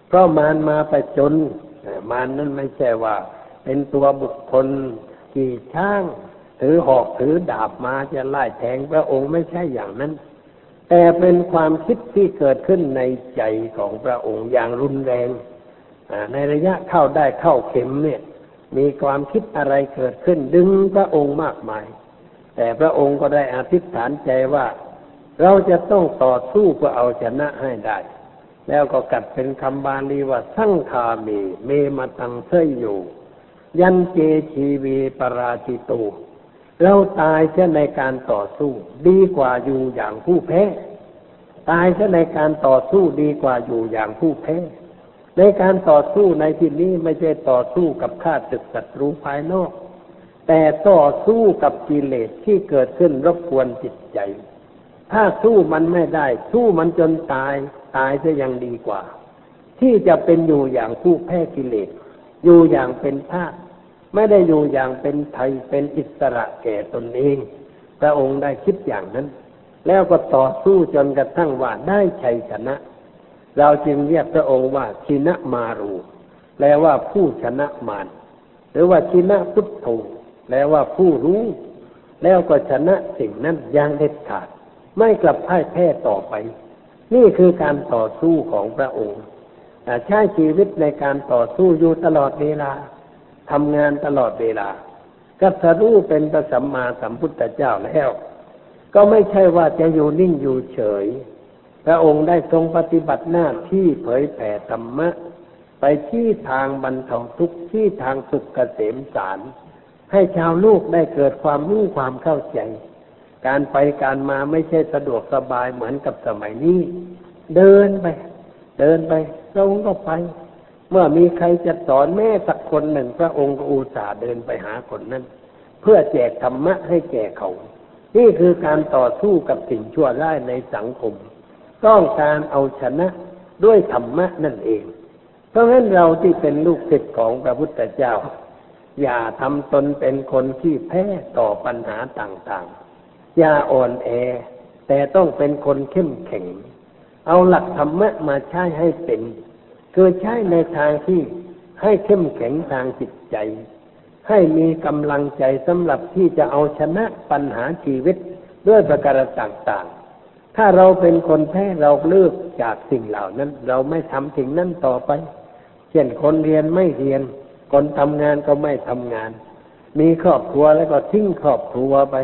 เพราะมารมาไปจนมารนั้นไม่ใช่ว่า เป็นตัวบุคคลขี่ช้าง ถือหอกถือดาบมาจะไล่แทงพระองค์ไม่ใช่อย่างนั้น แต่เป็นความคิดที่เกิดขึ้นในใจของพระองค์อย่างรุนแรงในระยะเข้าได้เข้าเข็มเนี่ย มีความคิดอะไรเกิดขึ้นดึงพระองค์มากมาย แต่พระองค์ก็ได้อธิษฐานใจว่า เราจะต้องต่อสู้เพื่อเอาชนะให้ได้ แล้วก็กัดเป็นคำบาลีว่าสั่งคามีเมมาตังเสยอยู่ ยันเจชีวีปราชิตู เราตายเช่ในการต่อสู้ ดีกว่าอยู่อย่างผู้แพ้ ตายเช่ในการต่อสู้ดีกว่าอยู่อย่างผู้แพ้ ในการต่อสู้ในที่นี้ไม่ใช่ต่อสู้กับข้าศึกศัตรูภายนอก แต่ต่อสู้กับกิเลสที่เกิดขึ้นรบกวนจิตใจ ถ้าสู้มันไม่ได้ สู้มันจนตายตายจะยังดีกว่า ที่จะเป็นอยู่อย่างผู้แพ้กิเลส อยู่อย่างเป็นทาส ไม่ได้อยู่อย่างเป็นไทยเป็นอิสระแก่ตนเอง พระองค์ได้คิดอย่างนั้น แล้วก็ต่อสู้จนกระทั่งว่าได้ชัยชนะ เราจึงเรียกพระองค์ว่าชินะมารูแปลว่าผู้ชนะมารหรือว่าชินะพุทโธแปลว่าผู้รู้ แล้วก็ชนะสิ่งนั้นอย่างเด็ดขาด ไม่กลับพ่ายแพ้ต่อไป นี่คือการต่อสู้ของพระองค์ใช้ชีวิตในการต่อสู้อยู่ตลอดเวลา ทำงานตลอดเวลากัสรู้เป็นพระสัมมาสัมพุทธเจ้าแล้ว ก็ไม่ใช่ว่าจะอยู่นิ่งอยู่เฉย พระองค์ได้ทรงปฏิบัติหน้าที่เผยแผ่ธรรมะ ไปที่ทางบรรเทาทุกข์ที่ทางสุขเกษมสาร ให้ชาวลูกได้เกิดความรู้ความเข้าใจ การไปการมาไม่ใช่สะดวกสบายเหมือนกับสมัยนี้ เดินไป เดินไปพระองค์ก็ไป เมื่อมีใครจะสอนแม่สักคนหนึ่งพระองค์ก็อุตส่าห์เดินไปหาคนนั้น เพื่อแจกธรรมะให้แก่เขา นี่คือการต่อสู้กับสิ่งชั่วร้ายในสังคม ต้องการเอาชนะด้วยธรรมะนั่นเอง เพราะฉะนั้นเราที่เป็นลูกศิษย์ของพระพุทธเจ้า อย่าทำตนเป็นคนที่แพ้ต่อปัญหาต่างๆ อย่าอ่อนแอ แต่ต้องเป็นคนเข้มแข็ง เอาหลักธรรมะมาใช้ให้เป็น คือใช้ในทางที่ให้เข้มแข็งทางจิตใจ ให้มีกำลังใจสำหรับที่จะเอาชนะปัญหาชีวิตด้วยประการต่างๆ ถ้าเราเป็นคนแพ้เราเลิกจากสิ่งเหล่านั้น เราไม่ทำสิ่งนั้นต่อไป เช่นคนเรียนไม่เรียน คนทำงานก็ไม่ทำงาน มีครอบครัวแล้วก็ทิ้งครอบครัวไป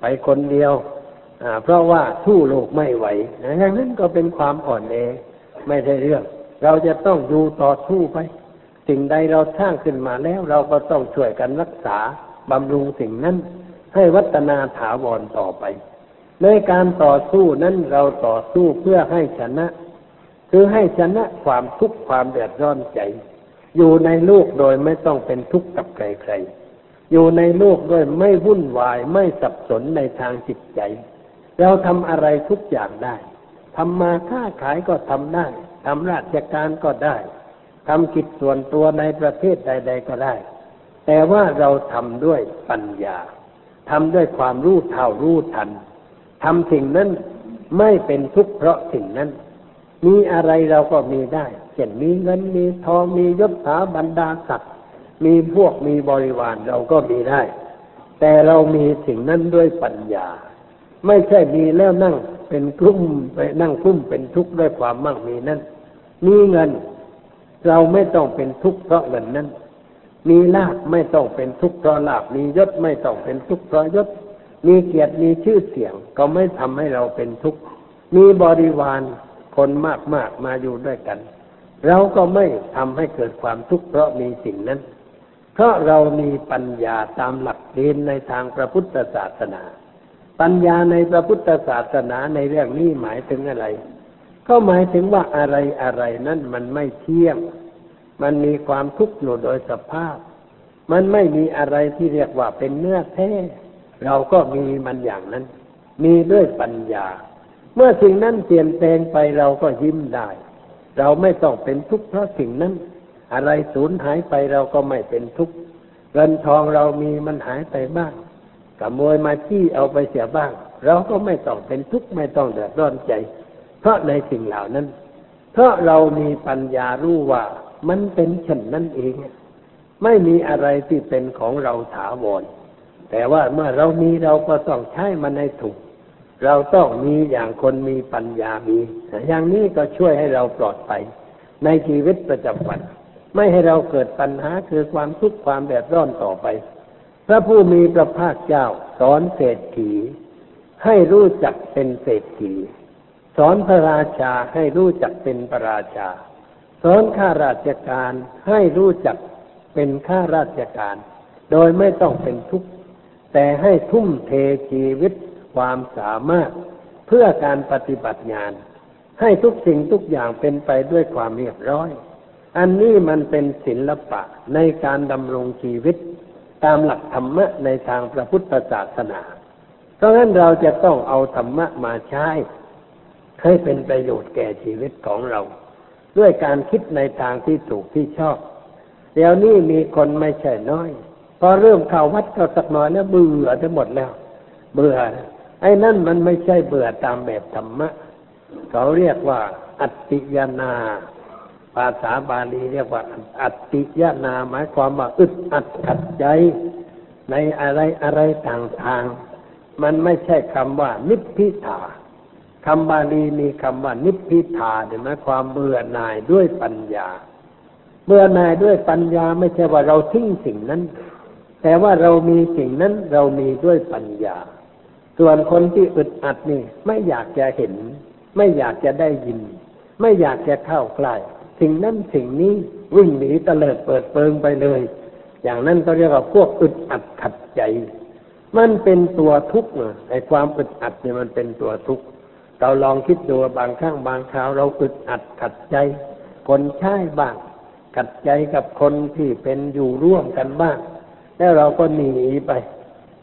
ไปคนเดียวเพราะว่าสู้โลกไม่ไหวอย่างนั้นก็เป็นความอ่อนแอไม่ใช่เรื่อง เราจะต้องอยู่ต่อสู้ไป สิ่งใดเราสร้างขึ้นมาแล้ว เราก็ต้องช่วยกันรักษาบำรุงสิ่งนั้น ให้วัฒนาถาวรต่อไป ในการต่อสู้นั้นเราต่อสู้เพื่อให้ชนะ คือให้ชนะความทุกข์ความเดือดร้อนใจ อยู่ในโลกโดยไม่ต้องเป็นทุกข์กับใครๆอยู่ในโลกโดยไม่วุ่นวายไม่สับสนในทางจิตใจ เราทำอะไรทุกอย่างได้ทำมาค้าขายก็ทำได้ ทำราชการก็ได้ทำกิจส่วนตัวในประเทศใด ๆ ก็ได้ แต่ว่าเราทำด้วยปัญญาทำด้วยความรู้เท่ารู้ทันทำสิ่งนั้นไม่เป็นทุกข์เพราะสิ่งนั้น มีอะไรเราก็มีได้เช่นมีเงินมีทองมียศถาบรรดาศักดิ์มีพวกมีบริวารเราก็มีได้ แต่เรามีสิ่งนั้นด้วยปัญญา ไม่ใช่มีแล้วนั่งเป็นกลุ่มไปนั่งกลุ่มเป็นทุกข์ด้วยความมั่งมีนั้น มีเงิน เราไม่ต้องเป็นทุกข์เพราะเงินนั้น มีลาภไม่ต้องเป็นทุกข์เพราะลาภมียศไม่ต้องเป็นทุกข์เพราะยศ มีเกียรติมีชื่อเสียง ก็ไม่ทำให้เราเป็นทุกข์มีบริวารคนมากมากมาอยู่ด้วยกัน เราก็ไม่ทำให้เกิดความทุกข์เพราะมีสิ่งนั้น เพราะเรามีปัญญาตามหลักเกณฑ์ในทางพระพุทธศาสนา ปัญญาในพระพุทธศาสนาในเรื่องนี้หมายถึงอะไร ก็หมายถึงว่าอะไรอะไรนั่นมันไม่เที่ยง มันมีความทุกข์อยู่โดยสภาพ มันไม่มีอะไรที่เรียกว่าเป็นเนื้อแท้ เราก็มีมันอย่างนั้น มีด้วยปัญญา เมื่อสิ่งนั้นเปลี่ยนแปลงไปเราก็ยิ้มได้ เราไม่ต้องเป็นทุกข์เพราะสิ่งนั้น อะไรสูญหายไปเราก็ไม่เป็นทุกข์เงินทองเรามีมันหายไปบ้างขโมยมาที่เอาไปเสียบ้าง เราก็ไม่ต้องเป็นทุกข์ไม่ต้องเดือดร้อนใจ เพราะในสิ่งเหล่านั้น เพราะเรามีปัญญารู้ว่ามันเป็นเช่นนั้นเอง ไม่มีอะไรที่เป็นของเราถาวร แต่ว่าเมื่อเรามีเราก็ต้องใช้มันให้ถูก เราต้องมีอย่างคนมีปัญญามี อย่างนี้ก็ช่วยให้เราปลอดภัยในชีวิตประจำวัน ไม่ให้เราเกิดปัญหาคือความทุกข์ความแดดร้อนต่อไป พระผู้มีพระภาคเจ้าสอนเศรษฐีให้รู้จักเป็นเศรษฐี สอนพระราชาให้รู้จักเป็นพระราชา สอนข้าราชการให้รู้จักเป็นข้าราชการ โดยไม่ต้องเป็นทุกข์แต่ให้ทุ่มเทชีวิตความสามารถเพื่อการปฏิบัติงาน ให้ทุกสิ่งทุกอย่างเป็นไปด้วยความเรียบร้อย อันนี้มันเป็นศิลปะในการดำรงชีวิต ตามหลักธรรมะในทางพระพุทธศาสนา เพราะฉะนั้นเราจะต้องเอาธรรมะมาใช้ ให้เป็นประโยชน์แก่ชีวิตของเรา ด้วยการคิดในทางที่ถูกที่ชอบ เดี๋ยวนี้มีคนไม่ใช่น้อย พอเริ่มเข้าวัดก็สักหน่อยแล้วเบื่อทั้งหมดแล้ว เบื่อ ไอ้นั่นมันไม่ใช่เบื่อตามแบบธรรมะ เขาเรียกว่า อัตติยนา ภาษาบาลีเรียกว่า อัตติยนาหมายความว่าอึดอัดขัดใจในอะไรอะไรต่างๆ มันไม่ใช่คำว่านิพพิทา คำบาลีมีคำว่านิพพิทาเห็นไหมความเบื่อหน่ายด้วยปัญญา เบื่อหน่ายด้วยปัญญาไม่ใช่ว่าเราทิ้งสิ่งนั้น แต่ว่าเรามีสิ่งนั้นเรามีด้วยปัญญา ส่วนคนที่อึดอัดนี่ไม่อยากจะเห็น ไม่อยากจะได้ยิน ไม่อยากจะเข้าใกล้สิ่งนั้นสิ่งนี้วิ่งหนีเตลิดเปิดเปิงไปเลย อย่างนั้นเขาเรียกว่าพวกอึดอัดขัดใจ มันเป็นตัวทุกข์ไอ้ความอึดอัดเนี่ยมันเป็นตัวทุกข์ เราลองคิดดูบางครั้งบางคราวเราอึดอัดขัดใจ คนใช้บ้าง ขัดใจกับคนที่เป็นอยู่ร่วมกันบ้าง แล้วเราก็หนีไป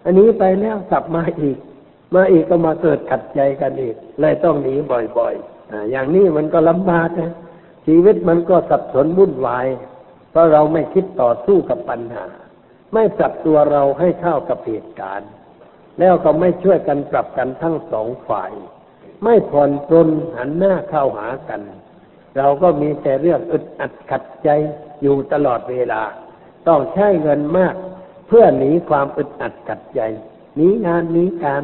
อันนี้ไปแล้วกลับมาอีก มาอีกก็มาเกิดขัดใจกันอีกเลยต้องหนีบ่อยๆออย่างนี้มันก็ลำบากนะชีวิตมันก็สับสนวุ่นวาย เพราะเราไม่คิดต่อสู้กับปัญหา ไม่ปรับตัวเราให้เข้ากับเหตุการณ์ แล้วก็ไม่ช่วยกันปรับกันทั้งสองฝ่าย ไม่ผ่อนปรนหันหน้าเข้าหากัน เราก็มีแต่เรื่องอึดอัดขัดใจอยู่ตลอดเวลา ต้องใช้เงินมาก เพื่อหนีความอึดอัดขัดใจหนีงานหนีการ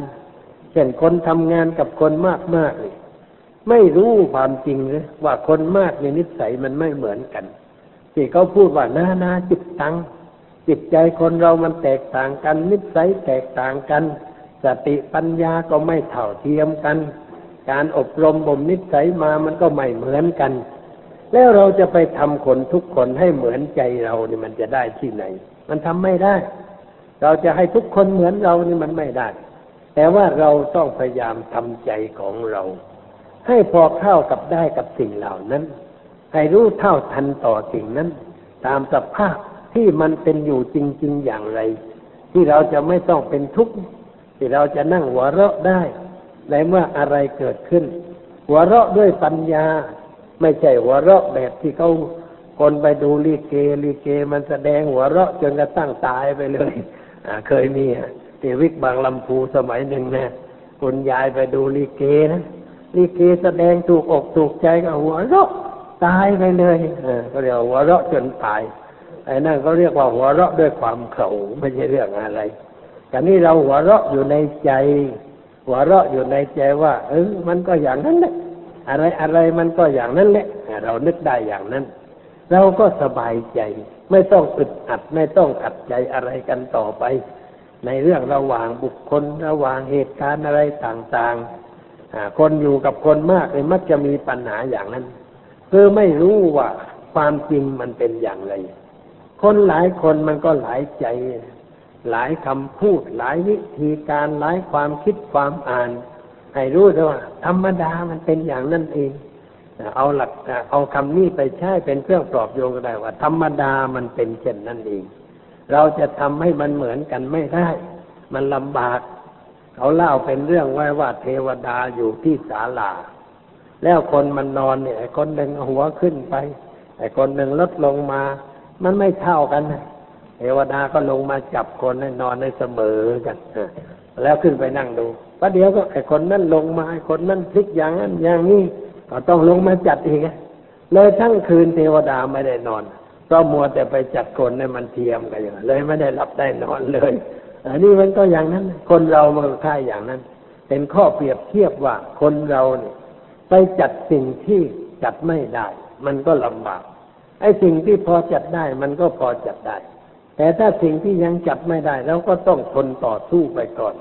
เช่นคนทำงานกับคนมากมากเลยไม่รู้ความจริงเลยว่าคนมากในนิสัยมันไม่เหมือนกันที่เขาพูดว่านานาจิตตังจิตใจคนเรามันแตกต่างกัน นิสัยแตกต่างกัน สติปัญญาก็ไม่เท่าเทียมกัน การอบรมบ่มนิสัยมามันก็ไม่เหมือนกัน แล้วเราจะไปทำคนทุกคนให้เหมือนใจเราเนี่ยมันจะได้ที่ไหน มันทำไม่ได้ เราจะให้ทุกคนเหมือนเรานี่มันไม่ได้ แต่ว่าเราต้องพยายามทำใจของเรา ให้พอเข้ากับได้กับสิ่งเหล่านั้น ให้รู้เท่าทันต่อสิ่งนั้น ตามสภาพที่มันเป็นอยู่จริง ๆอย่างไร ที่เราจะไม่ต้องเป็นทุกข์ที่เราจะนั่งหัวเราะได้ ในเมื่ออะไรเกิดขึ้น หัวเราะด้วยปัญญา ไม่ใช่หัวเราะแบบที่เขาคนไปดูลีเกลีเกมันแสดงหัวเราะจนกระตั้งตายไปเลยเคยมีที่วิกบางลำพูสมัยหนึ่งนะคุณยายไปดูลีเกนะลิเกแสดงถูกอกถูกใจก็หัวเราะตายไปเลยเออก็เรียกหัวเราะจนตายไอ้นั่นเขาเรียกว่าหัวเราะด้วยความเข่าไม่ใช่เรื่องอะไรแต่นี่เราหัวเราะอยู่ในใจ หัวเราะอยู่ในใจว่า เออ มันก็อย่างนั้นแหละอะไรอะไรมันก็อย่างนั้นแหละเรานึกได้อย่างนั้น เราก็สบายใจ ไม่ต้องอึดอัดไม่ต้องขัดใจอะไรกันต่อไป ในเรื่องระหว่างบุคคลระหว่างเหตุการณ์อะไรต่างๆคนอยู่กับคนมากเลยมักจะมีปัญหาอย่างนั้นคือไม่รู้ว่าความจริงมันเป็นอย่างไร คนหลายคนมันก็หลายใจ หลายคำพูด หลายวิธีการหลายความคิดความอ่าน ให้รู้ด้วยว่า ธรรมดามันเป็นอย่างนั้นเอง เอาหลักเอาคำนี้ไปใช้เป็นเครื่องปลอบโยงก็ได้ว่า ธรรมดามันเป็นเช่นนั้นเอง เราจะทำให้มันเหมือนกันไม่ได้ มันลำบากเขาเล่าเป็นเรื่องไว้ว่าเทวดาอยู่ที่ศาลา แล้วคนมันนอนเนี่ยไอ้คนหนึ่งหัวขึ้นไปไอ้คนหนึ่งลดลงมา มันไม่เท่ากันนะ เทวดาก็ลงมาจับคนให้นอนในเสมอกันแล้วขึ้นไปนั่งดูประเดี๋ยวก็ไอ้คนนั้นลงมาไอ้คนนั้นพลิกอย่างนั้นอย่างนี้ก็ต้องลงมาจัดอีกเลยทั้งคืนเทวดาไม่ได้นอนเพราะมัวแต่ไปจัดคนให้มันเทียมกันอย่างเลยไม่ได้รับได้นอนเลย อันนี้มันก็อย่างนั้น คนเรามันก็ค่ายอย่างนั้น เป็นข้อเปรียบเทียบว่าคนเราเนี่ยไปจัดสิ่งที่จัดไม่ได้ มันก็ลำบากไอ้สิ่งที่พอจัดได้มันก็พอจัดได้ แต่ถ้าสิ่งที่ยังจัดไม่ได้เราก็ต้องทนต่อสู้ไปก่อน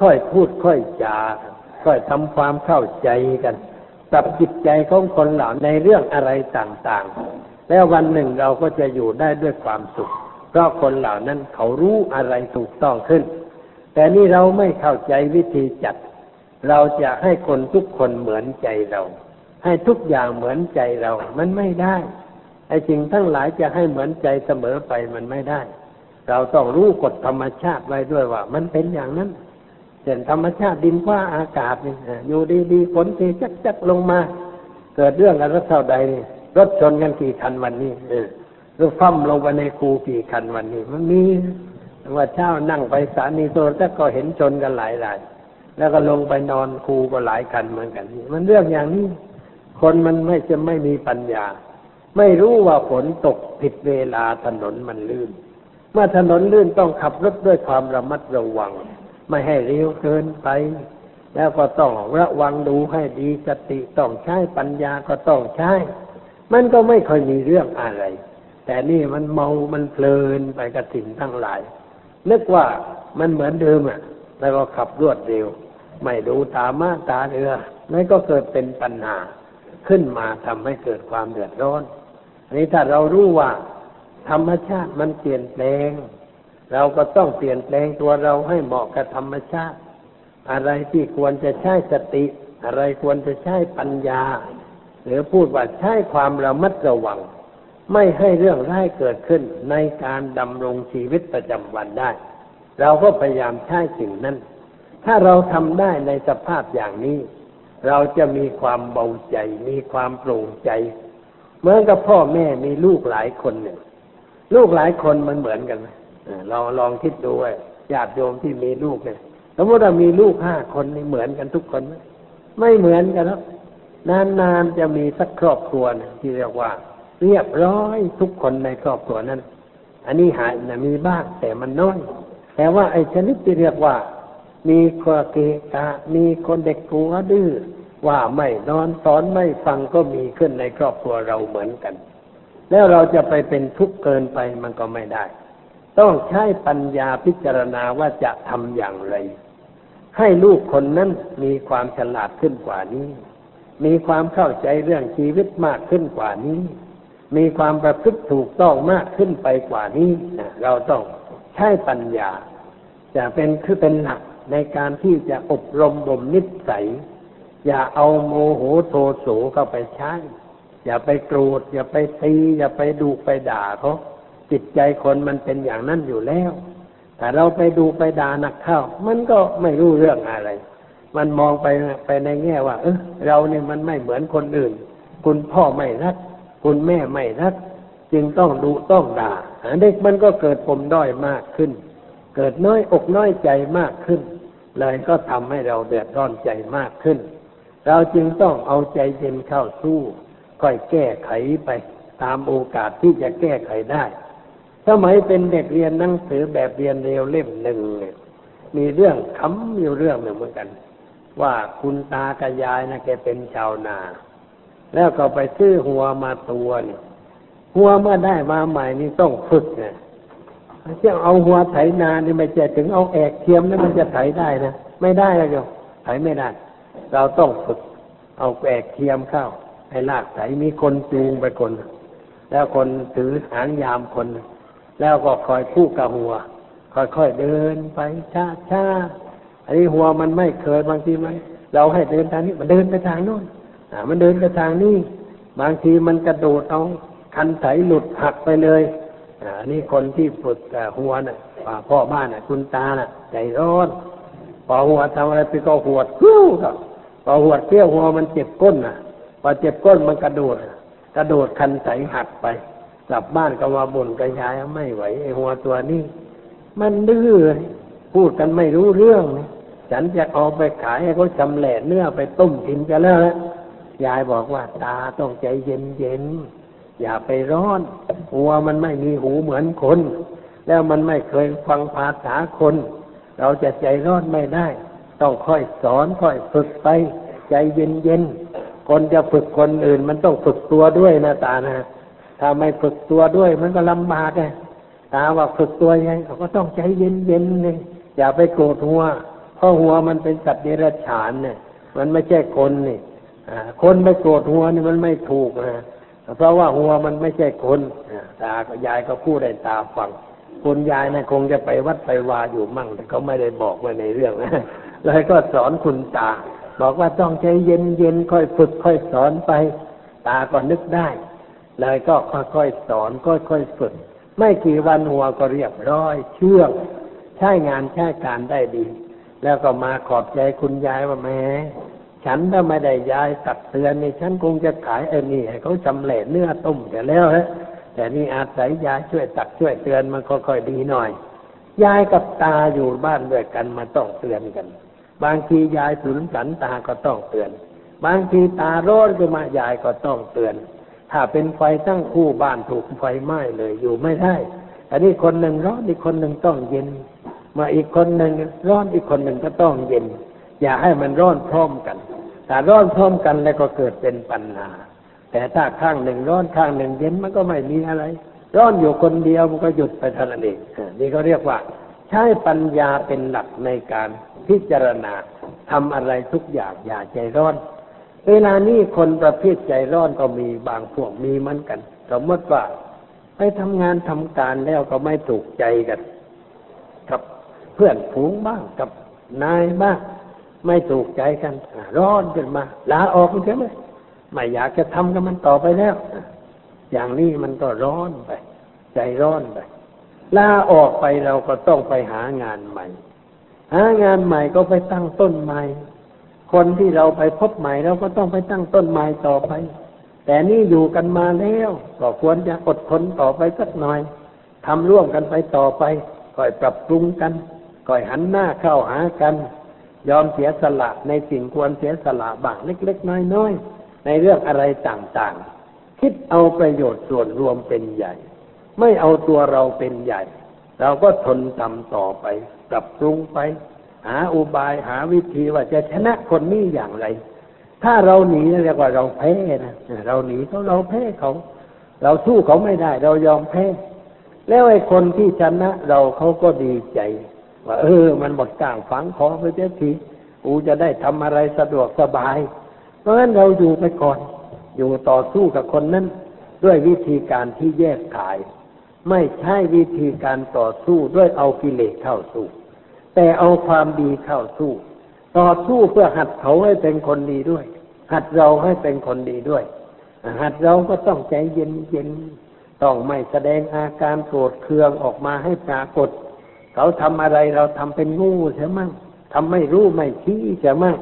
ค่อยพูดค่อยจาค่อยทำความเข้าใจกันปรับจิตใจของคนเหล่าในเรื่องอะไรต่างๆ แล้ววันหนึ่งเราก็จะอยู่ได้ด้วยความสุข เพราะคนเหล่านั้นเขารู้อะไรถูกต้องขึ้น แต่นี่เราไม่เข้าใจวิธีจัด เราจะให้คนทุกคนเหมือนใจเรา ให้ทุกอย่างเหมือนใจเรา มันไม่ได้ ไอ้สิ่งทั้งหลายจะให้เหมือนใจเสมอไปมันไม่ได้ เราต้องรู้กฎธรรมชาติไว้ด้วยว่า มันเป็นอย่างนั้นเช่นธรรมชาติดินฟ้าอากาศนี่อยู่ดีๆฝนเทจักๆลงมา เกิดเรื่องอะไรเท่าใดนี่รถชนกันกี่คันวันนี้เออรือฟั่มลงไปในคูกี่คันวันนี้ มันมีว่าเช้านั่งไปสถานีโทรทัศน์ก็เห็นชนกันหลายรายแล้วก็ลงไปนอนคูก็หลายคันเหมือนกัน มันเรื่องอย่างนี้ คนมันไม่จะไม่มีปัญญา ไม่รู้ว่าฝนตกผิดเวลาถนนมันลื่น เมื่อถนนลื่นต้องขับรถด้วยความระมัดระวัง ไม่ให้เร็วเกินไป แล้วก็ต้องระวังดูให้ดีสติต้องใช้ปัญญาก็ต้องใช้ มันก็ไม่ค่อยมีเรื่องอะไร แต่นี่มันเมามันเพลินไปกับสิ่งทั้งหลาย นึกว่ามันเหมือนเดิมอะ แล้วก็ขับรวดเร็ว ไม่ดูตามาตาเรือนั่นก็เกิดเป็นปัญหาขึ้นมาทำให้เกิดความเดือดร้อน อันนี้ถ้าเรารู้ว่า ธรรมชาติมันเปลี่ยนแปลง เราก็ต้องเปลี่ยนแปลงตัวเราให้เหมาะกับธรรมชาติ อะไรที่ควรจะใช้สติ อะไรควรจะใช้ปัญญา หรือพูดว่าใช้ความระมัดระวัง ไม่ให้เรื่องร้ายเกิดขึ้นในการดำรงชีวิตประจำวันได้ เราก็พยายามใช้สิ่งนั้น ถ้าเราทำได้ในสภาพอย่างนี้ เราจะมีความเบาใจ มีความโปร่งใจ เหมือนกับพ่อแม่มีลูกหลายคนเนี่ย ลูกหลายคนมันเหมือนกันไหมลองลองคิดดูว่าญาติโยมที่มีลูกเนี่ยสมมติว่ามีลูกห้าคนนี่เหมือนกันทุกคนไหมไม่เหมือนกันแล้วนานๆจะมีสักครอบครัวนะที่เรียกว่า เรียบร้อยทุกคนในครอบครัวนั้น อันนี้หายนะมีบ้างแต่มันน้อย แต่ว่าไอ้ชนิดที่เรียกว่า มีควเกกะมีคนเด็กกลัวดื้อ ว่าไม่นอนสอนไม่ฟังก็มีขึ้นในครอบครัวเราเหมือนกัน แล้วเราจะไปเป็นทุกข์เกินไปมันก็ไม่ได้ ต้องใช้ปัญญาพิจารณาว่าจะทำอย่างไร ให้ลูกคนนั้นมีความฉลาดขึ้นกว่านี้ มีความเข้าใจเรื่องชีวิตมากขึ้นกว่านี้ มีความประพฤติถูกต้องมากขึ้นไปกว่านี้เราต้องใช้ปัญญา จะเป็นคือเป็นหลักในการที่จะอบรมบ่มนิสัย อย่าเอาโมโหโทโสเข้าไปใช้ อย่าไปโกรธ อย่าไปตี อย่าไปดุไปด่าเขาจิตใจคนมันเป็นอย่างนั้นอยู่แล้วแต่เราไปดูไปด่านักเข้า มันก็ไม่รู้เรื่องอะไร มันมองไปไปในแง่ว่า เออเราเนี่ยมันไม่เหมือนคนอื่น คุณพ่อไม่รัก คุณแม่ไม่รัก จึงต้องดูต้องด่าเด็กมันก็เกิดปมด้อยมากขึ้น เกิดน้อยอกน้อยใจมากขึ้น เลยก็ทำให้เราเดือดร้อนใจมากขึ้น เราจึงต้องเอาใจเย็นเข้าสู้ค่อยแก้ไขไปตามโอกาสที่จะแก้ไขได้ สมัยเป็นเด็กเรียนหนังสือแบบเรียนเร็วเล่มหนึ่งเนี่ยมีเรื่องคำอยู่เรื่องหนึ่งเหมือนกัน ว่าคุณตากับยายนะแกเป็นชาวนา แล้วก็ไปซื้อหัวมาตัวเนี่ยหัวเมื่อได้มาใหม่นี่ต้องฝึกเนี่ยเจ้าเอาหัวไถนานี่ไม่ใช่ถึงเอาแอกเทียมแล้วมันจะไถได้นะไม่ได้เลยโยไถไม่ได้ เราต้องฝึก เอาแกกเทียมเข้าให้ลากไถมีคนจูงไปคน แล้วคนถือหางยามคน แล้วก็คอยคู่กับหัว ค่อยๆเดินไปช้าช้าอันนี้หัวมันไม่เคยบางทีมันเราให้เดินทางนี้มันเดินไปทางโน้นอ่ามันเดินไปทางนี้ บางทีมันกระโดดเอาคันไถหลุดหักไปเลยอ่านี่คนที่ฝึกหัวน่ะพ่อบ้านน่ะ คุณตาน่ะ ใจร้อนพอหัวทำอะไรไปก็หัวกิ้วครับ พอหัวเที่ยวหัวมันเจ็บก้นน่ะ พอเจ็บก้นมันกระโดด กระโดดคันใสหักไป กลับบ้านก็มาบ่นกระยายไม่ไหวไอหัวตัวนี้ มันดื้อพูดกันไม่รู้เรื่อง ฉันจะเอาไปขายให้เขาชำแหละเนื้อไปต้มกินกันแล้วละยายบอกว่าตาต้องใจเย็นเย็นอย่าไปร้อนหัวมันไม่มีหูเหมือนคน แล้วมันไม่เคยฟังภาษาคน เราจะใจร้อนไม่ได้ ต้องค่อยสอนค่อยฝึกไป ใจเย็นเย็นคนจะฝึกคนอื่น มันต้องฝึกตัวด้วยนะตานะถ้าไม่ฝึกตัวด้วย มันก็ลำบากไงตาว่าฝึกตัวยังเขาก็ต้องใจเย็นเย็นเลยอย่าไปโกรธหัวเพราะหัวมันเป็นสัตว์เดรัจฉานเนี่ย มันไม่ใช่คนนี่คนไม่โกรธหัวนี่มันไม่ถูกนะเพราะว่าหัวมันไม่ใช่คนตากับยายก็พูดได้ตาฟังคุณยายนะคงจะไปวัดไปวาอยู่มั่ง แต่เขาไม่ได้บอกไว้ในเรื่องนะ เลยก็สอนคุณตา บอกว่าต้องใจเย็นเย็นค่อยฝึกค่อยสอนไป ตาก็นึกได้ เลยก็ค่อยๆสอนค่อยๆฝึก ไม่กี่วันหัวก็เรียบร้อย เชื่องใช้งานใช้การได้ดี แล้วก็มาขอบใจคุณยายว่าแม่ฉันถ้าไม่ได้ยายตักเตือนนี่ฉันคงจะขายไอ้นี่ให้เขาจำเละเนื้อต้มแต่แล้วฮะแต่นี่อาศัยยายช่วยตักช่วยเตือนมันค่อยๆดีหน่อย ยายกับตาอยู่บ้านด้วยกันมาต้องเตือนกัน บางทียายสุนสันตาก็ต้องเตือน บางทีตาร้อนขึ้นมายายก็ต้องเตือน ถ้าเป็นไฟตั้งคู่บ้านถูกไฟไหม้เลยอยู่ไม่ได้ อันนี้คนหนึ่งร้อนอีกคนหนึ่งต้องเย็น มาอีกคนหนึ่งร้อนอีกคนหนึ่งก็ต้องเย็น อย่าให้มันร้อนพร้อมกันถ้าร้อนพร้อมกันแล้วก็เกิดเป็นปัญหา แต่ถ้าข้างหนึ่งร้อนข้างหนึ่งเย็นมันก็ไม่มีอะไร ร้อนอยู่คนเดียวมันก็หยุดไปเท่านั้นเองนี่เขาเรียกว่า ใช้ปัญญาเป็นหลักในการ พิจารณาทำอะไรทุกอย่างอย่าใจร้อน เวลานี้คนประเภทใจร้อนก็มีบางพวกมีมือนกัน สมมติว่าไปทำงานทำการแล้วก็ไม่ถูกใจกัน กับเพื่อนฝูงบ้างกับนายบ้างไม่ถูกใจกัน ร้อนขึ้นมาลาออกใช่ไหมไม่อยากจะทำกับมันต่อไปแล้วอย่างนี้มันก็ร้อนไป ใจร้อนไปลาออกไปเราก็ต้องไปหางานใหม่ หางานใหม่ก็ไปตั้งต้นใหม่ คนที่เราไปพบใหม่เราก็ต้องไปตั้งต้นใหม่ต่อไป แต่นี่อยู่กันมาแล้วก็ควรจะอดทนต่อไปสักหน่อยทำร่วมกันไปต่อไปค่อยปรับปรุงกันค่อยหันหน้าเข้าหากัน ยอมเสียสละในสิ่งควรเสียสละบางเล็ก ๆ น้อยๆในเรื่องอะไรต่างๆ คิดเอาประโยชน์ส่วนรวมเป็นใหญ่ ไม่เอาตัวเราเป็นใหญ่ เราก็ทนทำต่อไป ปรับปรุงไป หาอุบายหาวิธีว่าจะชนะคนนี้อย่างไร ถ้าเราหนีเรียกว่าเราแพ้นะเราหนีเขาเราแพ้เขา เราสู้เขาไม่ได้ เรายอมแพ้ แล้วไอ้คนที่ชนะเราเขาก็ดีใจ ว่า เออ มันหมดกลางฝังขอไปเสียทีกูจะได้ทำอะไรสะดวกสบาย เพราะฉะนั้นเราอยู่ไปก่อน อยู่ต่อสู้กับคนนั้น ด้วยวิธีการที่แยกขาย ไม่ใช่วิธีการต่อสู้ด้วยเอากิเลสเข้าสู้ แต่เอาความดีเข้าสู้ ต่อสู้เพื่อหัดเขาให้เป็นคนดีด้วย หัดเราให้เป็นคนดีด้วย หัดเราก็ต้องใจเย็นเย็นต้องไม่แสดงอาการโกรธเคืองออกมาให้ปรากฏ เขาทำอะไรเราทำเป็นงูเสียมั่งทำไม่รู้ไม่ชี้เสียมั่ง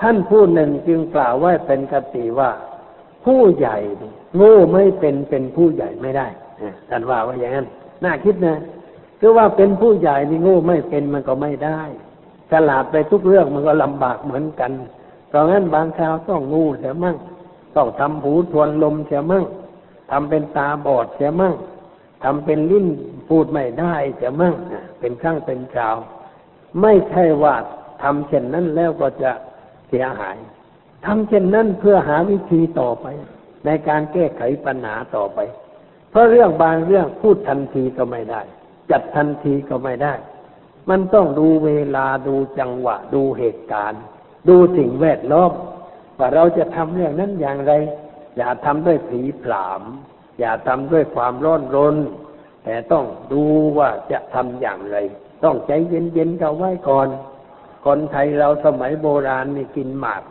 ท่านผู้หนึ่งจึงกล่าวไว้เป็นกติว่า ผู้ใหญ่งูไม่เป็นเป็นผู้ใหญ่ไม่ได้ท่านว่าว่าอย่างนั้นน่าคิดนะ คือว่าเป็นผู้ใหญ่นี่โงูไม่เป็นมันก็ไม่ได้ฉลาดไปทุกเรื่องมันก็ลำบากเหมือนกัน เพราะงั้นบางคราวต้องงูเสียมั่ง ต้องทำหูทวนลมเสียมั่งทำเป็นตาบอดเสียมั่งทำเป็นลิ้นพูดไม่ได้เสียมั่ง เป็นครั้งเป็นคราว ไม่ใช่ว่าทำเช่นนั้นแล้วก็จะเสียหายทำเช่นนั้นเพื่อหาวิธีต่อไป ในการแก้ไขปัญหาต่อไป เพราะเรื่องบางเรื่องพูดทันทีก็ไม่ได้ จัดทันทีก็ไม่ได้ มันต้องดูเวลาดูจังหวะ ดูเหตุการณ์ ดูสิ่งแวดล้อมว่าเราจะทำเรื่องนั้นอย่างไร อย่าทำด้วยผีผลาม อย่าทำด้วยความร้อนรน แต่ต้องดูว่าจะทำอย่างไร ต้องใจเย็นๆกันไว้ก่อน คนไทยเราสมัยโบราณนี่กินหมาก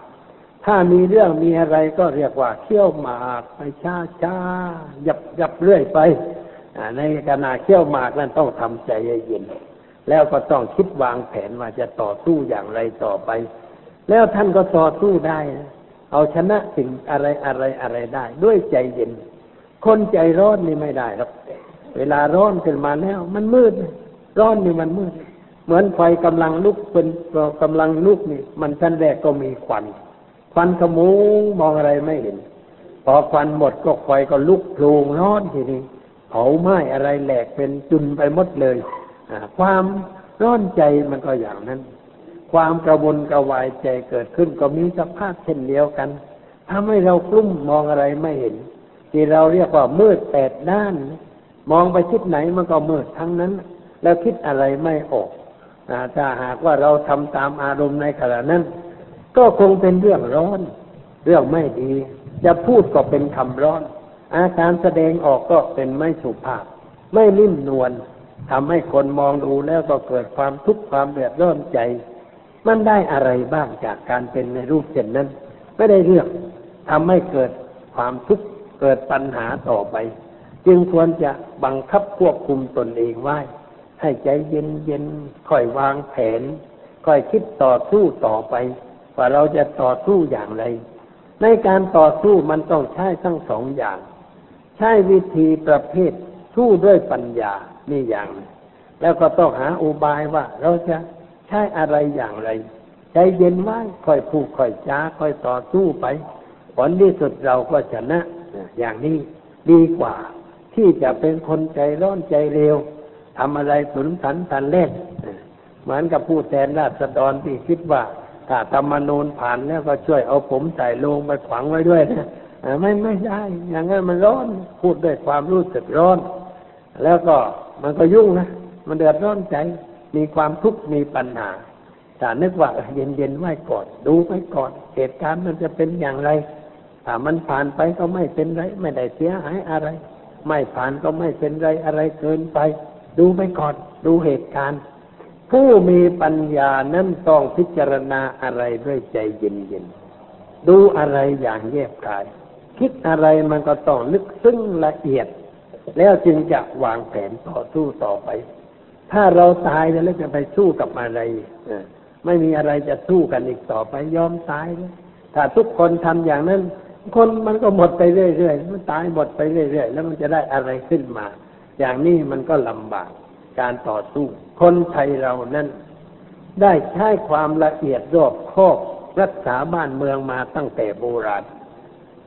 ถ้ามีเรื่องมีอะไรก็เรียกว่าเคี่ยวหมากไปช้าช้าๆยับหยับเรื่อยไป ในขณะเคี่ยวหมากนั้นต้องทำใจเย็น แล้วก็ต้องคิดวางแผนว่าจะต่อสู้อย่างไรต่อไป แล้วท่านก็ต่อสู้ได้นะเอาชนะสิ่งอะไรอะไรอะไรได้ ด้วยใจเย็น คนใจร้อนนี่ไม่ได้หรอกเวลาร้อนขึ้นมาแล้ว มันมืด ร้อนนี่มันมืด เหมือนไฟกำลังลุกเป็นกำลังลุกนี่ มันชั้นแรกก็มีควันควันขโมุงมองอะไรไม่เห็น พอควันหมดก็ไฟก็ลุกโผล่ร้อนทีนี้ เผาไหม้อะไรแหลกเป็นจุนไปหมดเลยความร้อนใจมันก็อย่างนั้น ความกระวนกระวายใจเกิดขึ้นก็มีสภาพเช่นเดียวกันทำให้เรากลุ้มมองอะไรไม่เห็น ที่เราเรียกว่ามืดแปดด้าน มองไปทิศไหนมันก็มืดทั้งนั้น แล้วคิดอะไรไม่ออกอถ้าหากว่าเราทำตามอารมณ์ในขณะนั้น ก็คงเป็นเรื่องร้อน เรื่องไม่ดี จะพูดก็เป็นคำร้อน อาการแสดงออกก็เป็นไม่สุภาพ ไม่นิ่มนวลทำให้คนมองดูแล้วก็เกิดความทุกข์ความเดือดร้อนใจ มันได้อะไรบ้างจากการเป็นในรูปเช่นนั้น ไม่ได้เรื่องทำให้เกิดความทุกข์เกิดปัญหาต่อไป จึงควรจะบังคับควบคุมตนเองไว้ ให้ใจเย็นเย็นค่อยวางแผน ค่อยคิดต่อสู้ต่อไป ว่าเราจะต่อสู้อย่างไร ในการต่อสู้มันต้องใช้ทั้งสองอย่าง ใช้วิธีประเภทสู้ด้วยปัญญานี่อย่าง แล้วก็ต้องหาอุบายว่า เราจะใช้อะไรอย่างไร ใจเย็นไว้ค่อยพูดค่อยจ้าค่อยต่อสู้ไปผลที่สุดเราก็ชนะ อย่างนี้ดีกว่า ที่จะเป็นคนใจร้อนใจเร็วทำอะไรสุนสันทันเล่นเหมือนกับผู้แทนราษฎรที่คิดว่า ถ้าธรรมนูญผ่านแล้วก็ช่วยเอาผมใส่ลงไปขวางไว้ด้วยนะ ไม่ไม่ได้ อย่างนั้นมันร้อนพูดด้วยความรู้สึกร้อน แล้วก็มันก็ยุ่งนะมันเดือดร้อนใจ มีความทุกข์มีปัญหาถ้านึกว่าเย็นเย็นไว้ก่อน ดูไว้ก่อน เหตุการณ์มันจะเป็นอย่างไรถ้ามันผ่านไปก็ไม่เป็นไร ไม่ได้เสียหายอะไร ไม่ผ่านก็ไม่เป็นไรอะไรเกินไป ดูไปก่อนดูเหตุการณ์ ผู้มีปัญญานั้นต้องพิจารณาอะไรด้วยใจเย็นๆดูอะไรอย่างแยบกาย คิดอะไรมันก็ต้องลึกซึ้งละเอียด แล้วจึงจะวางแผนต่อสู้ต่อไป ถ้าเราตายแล้วจะไปสู้กับอะไรไม่มีอะไรจะสู้กันอีกต่อไปยอมตายเลยถ้าทุกคนทำอย่างนั้น คนมันก็หมดไปเรื่อยๆมันตายหมดไปเรื่อยๆแล้วมันจะได้อะไรขึ้นมา อย่างนี้มันก็ลำบากการต่อสู้ คนไทยเรานั้นได้ใช้ความละเอียดรอบคอบรักษาบ้านเมืองมาตั้งแต่โบราณ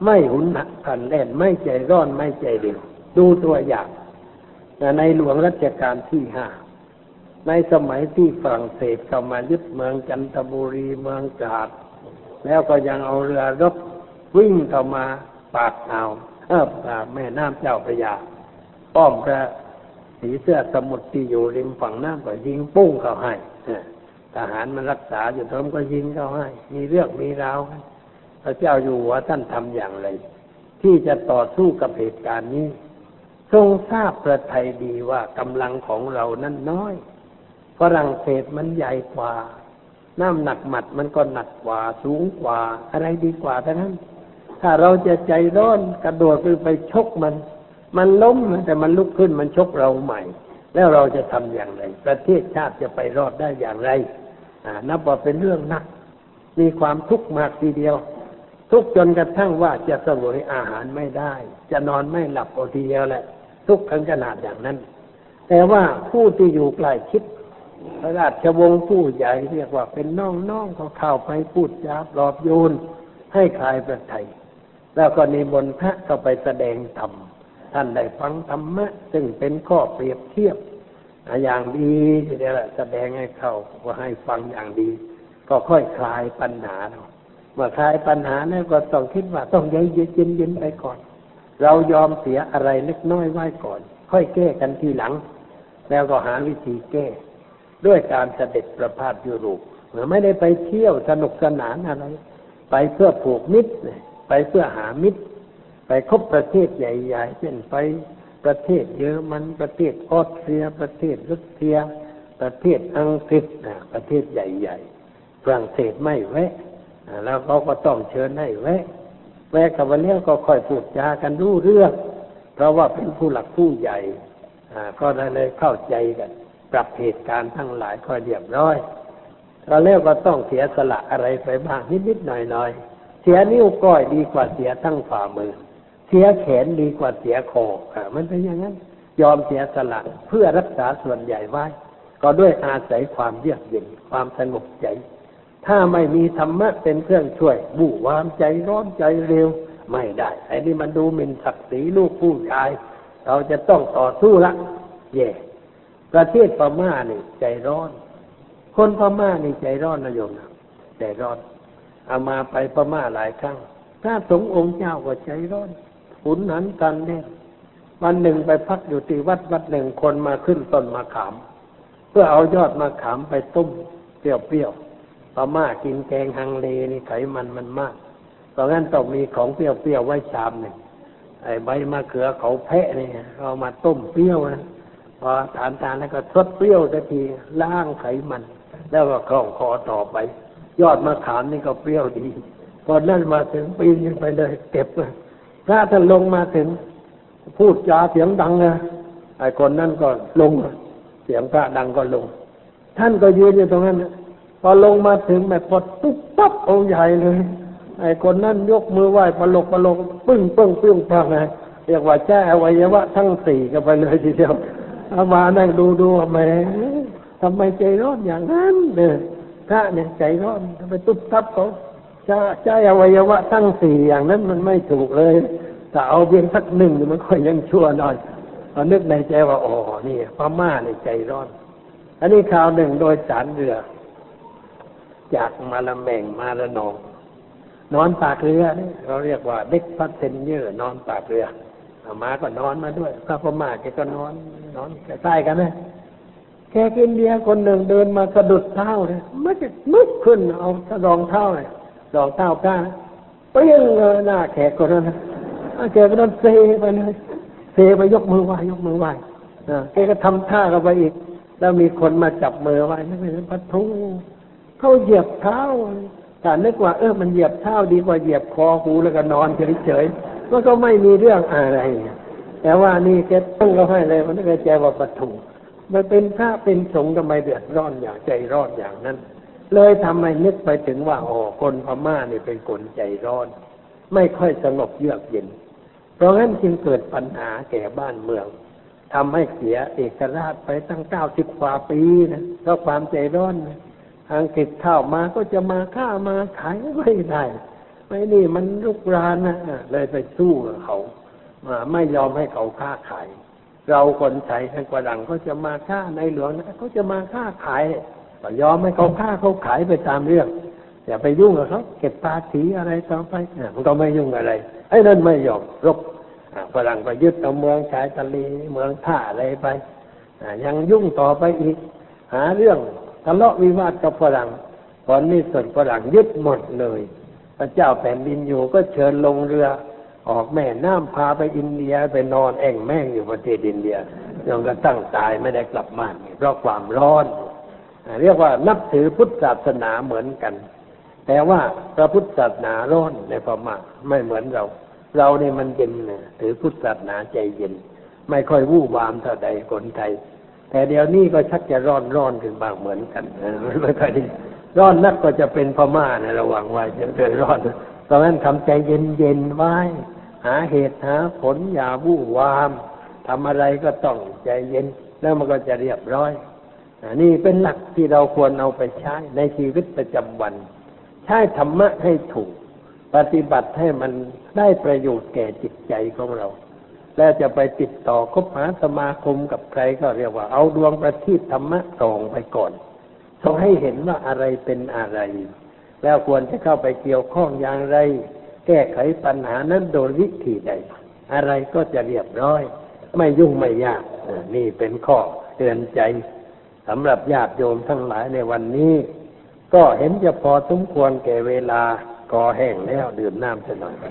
ไม่หุนหักขันแล่นไม่ใจร้อนไม่ใจเดียวดูตัวอย่างในหลวงรัชกาลที่ห้าในสมัยที่ฝรั่งเศสเข้ามายึดเมืองจันทบุรีเมืองกาดแล้วก็ยังเอาเรือรบวิ่งเข้ามาปากอ่าวเออแม่น้ำเจ้าพระยาป้อมพระสีเสื้อสมุทรที่อยู่ริมฝั่งน้ำก็ยิงปุ้งเข้าให้ทหารมันรักษาอยู่ตรงก็ยิงเข้าให้ มีเรื่องมีราว พระเจ้าอยู่หัวท่านทำอย่างไร ที่จะต่อสู้กับเหตุการณ์นี้ ทรงทราบประไทยดีว่ากำลังของเรานั้นน้อยฝรั่งเศสมันใหญ่กว่า น้ำหนักหมัดมันก็หนักกว่า สูงกว่า อะไรดีกว่าทั้งนั้น ถ้าเราจะใจร้อนกระโดดไปไปชกมัน มันล้มแต่มันลุกขึ้นมันชกเราใหม่ แล้วเราจะทำอย่างไร ประเทศชาติจะไปรอดได้อย่างไรนับว่าเป็นเรื่องหนัก มีความทุกข์มากทีเดียว ทุกจนกระทั่งว่าจะสวยอาหารไม่ได้ จะนอนไม่หลับอทีเดียวแหละ ทุกข์ขนาดอย่างนั้น แต่ว่าผู้ที่อยู่ใกล้ชิดพระราชวงศ์ผู้ใหญ่เรียกว่าเป็นน้องๆเขาเข้าไปพูดจาปลอบโยนให้คลายประไทยแล้วก็นิมนต์พระเข้าไปแสดงธรรมท่านได้ฟังธรรมะ ซึ่งเป็นข้อเปรียบเทียบอย่างดีทีเดียวแสดงให้เขาว่าให้ฟังอย่างดี ก็ค่อยคลายปัญหาเมื่อคลายปัญหาแล้วก็ต้องคิดว่าต้องเย็นเย็นเย็นไปก่อน เรายอมเสียอะไรเล็กน้อยไว้ก่อน ค่อยแก้กันทีหลัง แล้วก็หาวิธีแก้ ด้วยการเสด็จประพาสยุโรปไม่ได้ไปเที่ยวสนุกสนานอะไร ไปเพื่อผูกมิตรไปเพื่อหามิตร ไปคบประเทศใหญ่ๆเช่นไปประเทศเยอรมันประเทศออสเตรีย ประเทศรัสเซีย ประเทศอังกฤษประเทศใหญ่ ๆ ฝรั่งเศสไม่แวะ แล้วเขาก็ต้องเชิญให้แวะแวะกับวันนี้ก็ค่อยพูดจากันรู้เรื่อง เพราะว่าเป็นผู้หลักผู้ใหญ่ก็เลยเข้าใจกันปรับเหตุการณ์ทั้งหลายค่อยเรียบร้อยเราเรียกว่าต้องเสียสละอะไรไปบ้างนิดๆหน่อยๆเสียนิ้วก้อยดีกว่าเสียทั้งฝ่ามือ เสียแขนดีกว่าเสียคออมันเป็นอย่างนั้น ยอมเสียสละเพื่อรักษาส่วนใหญ่ไว้ ก็ด้วยอาศัยความเยือกเย็นความสงบใจ ถ้าไม่มีธรรมะเป็นเครื่องช่วยบู่วามใจร้อนใจเร็วไม่ได้ไอ้นี่มันดูหมิ่นศักดิ์ศรีลูกผู้ชาย เราจะต้องต่อสู้ละเย่ประเทศพม่านี่ใจร้อน คนพม่านี่ใจร้อนนะโยมนะใจร้อนเอามาไปพม่าหลายครั้งพระสงฆ์องค์เจ้าก็ใจร้อนหุนหันกันเนี่ยวันหนึ่งไปพักอยู่ที่วัดวัดหนึ่งคนมาขึ้นต้นมะขาม เพื่อเอายอดมะขามไปต้มเปรี้ยวๆ พม่ากินแกงฮังเลนี่ไขมันมันมาก เพราะงั้นต้องมีของเปรี้ยวๆไว้ชามหนึ่งไอ้ใบมะเขือเขาแพะนี่เอามาต้มเปรี้ยวนะพอทานทานแล้วก็ทดเปรี้ยวสักทีล้างไขมัน แล้วก็คล่องคอต่อไป ยอดมะขามนี่ก็เปรี้ยวดีพอนั่นมาถึงปีนไปเลยเก็บถ้าท่านลงมาถึง พูดจาเสียงดังนะไอ้คนนั่นก็ลง เสียงพระดังก็ลง ท่านก็ยืนอยู่ตรงนั้น พอลงมาถึงแบบพอตุ๊บปั๊บองใหญ่เลย ไอ้คนนั่นยกมือไหว้ปลกปลกปึ้งปึ้งปึ้งพังไงเรียกว่าแจ้อวัยวะทั้งสี่กันไปเลยทีเดียวเอามานั่งดูดูทำไมทำไมใจร้อนอย่างนั้นเนี่ยพระเนี่ยใจร้อนทำไมตุ๊บตับเขาจะใจอวัยวะทั้งสี่อย่างนั้นมันไม่ถูกเลยแต่เอาเพียงสักหนึ่งมันค่อยยังชั่วหน่อยตอนนึกในใจว่าอ๋อนี่พม่าในใจร้อน อันนี้ข่าวหนึ่งโดยสารเรือ จากมาละแมงมาละนอง นอนปากเรือนี่เราเรียกว่าเด็กพัสเซนเยอร์นอนปากเรือมาก็นอนมาด้วยพระพม่าแกก็นอน นอนใกล้กันนะแขกอินเดียคนหนึ่งเดินมากระดุดเท้าเลยมันจะมึกขึ้นเอารองเท้าเลยรองเท้าก้าเปี้ยงเลยหน้าแขกคนนั้นนะอ่าแกก็โดนเซไปเลยเซไปยกมือไหวยกมือไหวแกก็ทำท่ากันไปอีก แล้วมีคนมาจับมือไว้นั่นเป็นพัทุ เขาเหยียบเท้าแต่นึกว่าเออมันเหยียบเท้าดีกว่าเหยียบคอหูแล้วก็นอนเฉยๆมันก็ไม่มีเรื่องอะไรแต่ว่านี่แกตั้งก็ให้เลยมันก็ใจว่าปทุมันเป็นพระเป็นสงฆ์ทำไมเดือดร้อนอย่างใจร้อนอย่างนั้น เลยทำให้นึกไปถึงว่าอ๋อคนพม่านี่เป็นคนใจร้อน ไม่ค่อยสงบเยือกเย็น เพราะงั้นจึงเกิดปัญหาแก่บ้านเมืองทำให้เสียเอกราชไปตั้งเก้าสิบกว่าปีนะเพราะความใจร้อนนะ อังกฤษเข้ามาก็จะมาฆ่ามาขายไม่ได้ไม่นี่มันลุกรานนะเลยไปสู้กับเขามาไม่ยอมให้เขาค้าขาย เราคนไทยทั้งกระดังก็จะมาฆ่าในหลวงนะเขาจะมาฆ่าขายก็ยอมให้เขาฆ่าเขาขายไปตามเรื่องอย่าไปยุ่งกับเขาเก็บภาษีอะไรต่อไปอะมันก็ไม่ยุ่งอะไรไอ้นั่นไม่ยอมรบอะฝรั่งไปยึดเอาเมืองชายทะเลเมืองท่าอะไรไปยังยุ่งต่อไปอีก หาเรื่อง ทะเลาะวิวาทกับฝรั่งตอนนี้ส่วนฝรั่งยึดหมดเลย พระเจ้าแผ่นดินอยู่ก็เชิญลงเรือ ออกแม่น้ำพาไปอินเดียไปนอนแอ่งแม่งอยู่ประเทศอินเดียจนกระทั่งตายไม่ได้กลับมาเพราะความร้อน เรียกว่านับถือพุทธศาสนาเหมือนกัน แต่ว่าพระพุทธศาสนาร้อนในพม่าไม่เหมือนเรา เราเนี่ยมันเย็นถือพุทธศาสนาใจเย็น ไม่ค่อยวู่วามเท่าใดคนไทย แต่เดี๋ยวนี้ก็ชักจะร้อนร้อนขึ้นบ้างเหมือนกันไม่ค่อยดีร้อนนักก็จะเป็นพม่านะระวังไว้จะเกิดร้อนเพราะฉะนั้นทำใจเย็นเย็นไว้ หาเหตุหาผลอย่าวู่วามทำอะไรก็ต้องใจเย็น แล้วมันก็จะเรียบร้อยอนนี่เป็นหลักที่เราควรเอาไปใช้ในชีวิตประจำวัน ใช้ธรรมะให้ถูก ปฏิบัติให้มันได้ประโยชน์แก่จิตใจของเรา แล้วจะไปติดต่อคบหาสมาคมกับใครก็เรียกว่า เอาดวงประทีปธรรมะส่องไปก่อนส่องให้เห็นว่าอะไรเป็นอะไร แล้วควรจะเข้าไปเกี่ยวข้องอย่างไร แก้ไขปัญหานั้นโดยวิธีใด อะไรก็จะเรียบร้อย ไม่ยุ่งไม่ยากนี่เป็นข้อเตือนใจสำหรับญาติโยมทั้งหลายในวันนี้ ก็เห็นจะพอสมควรแก่เวลาก่อแห้งแล้วดื่มน้ำสักหน่อย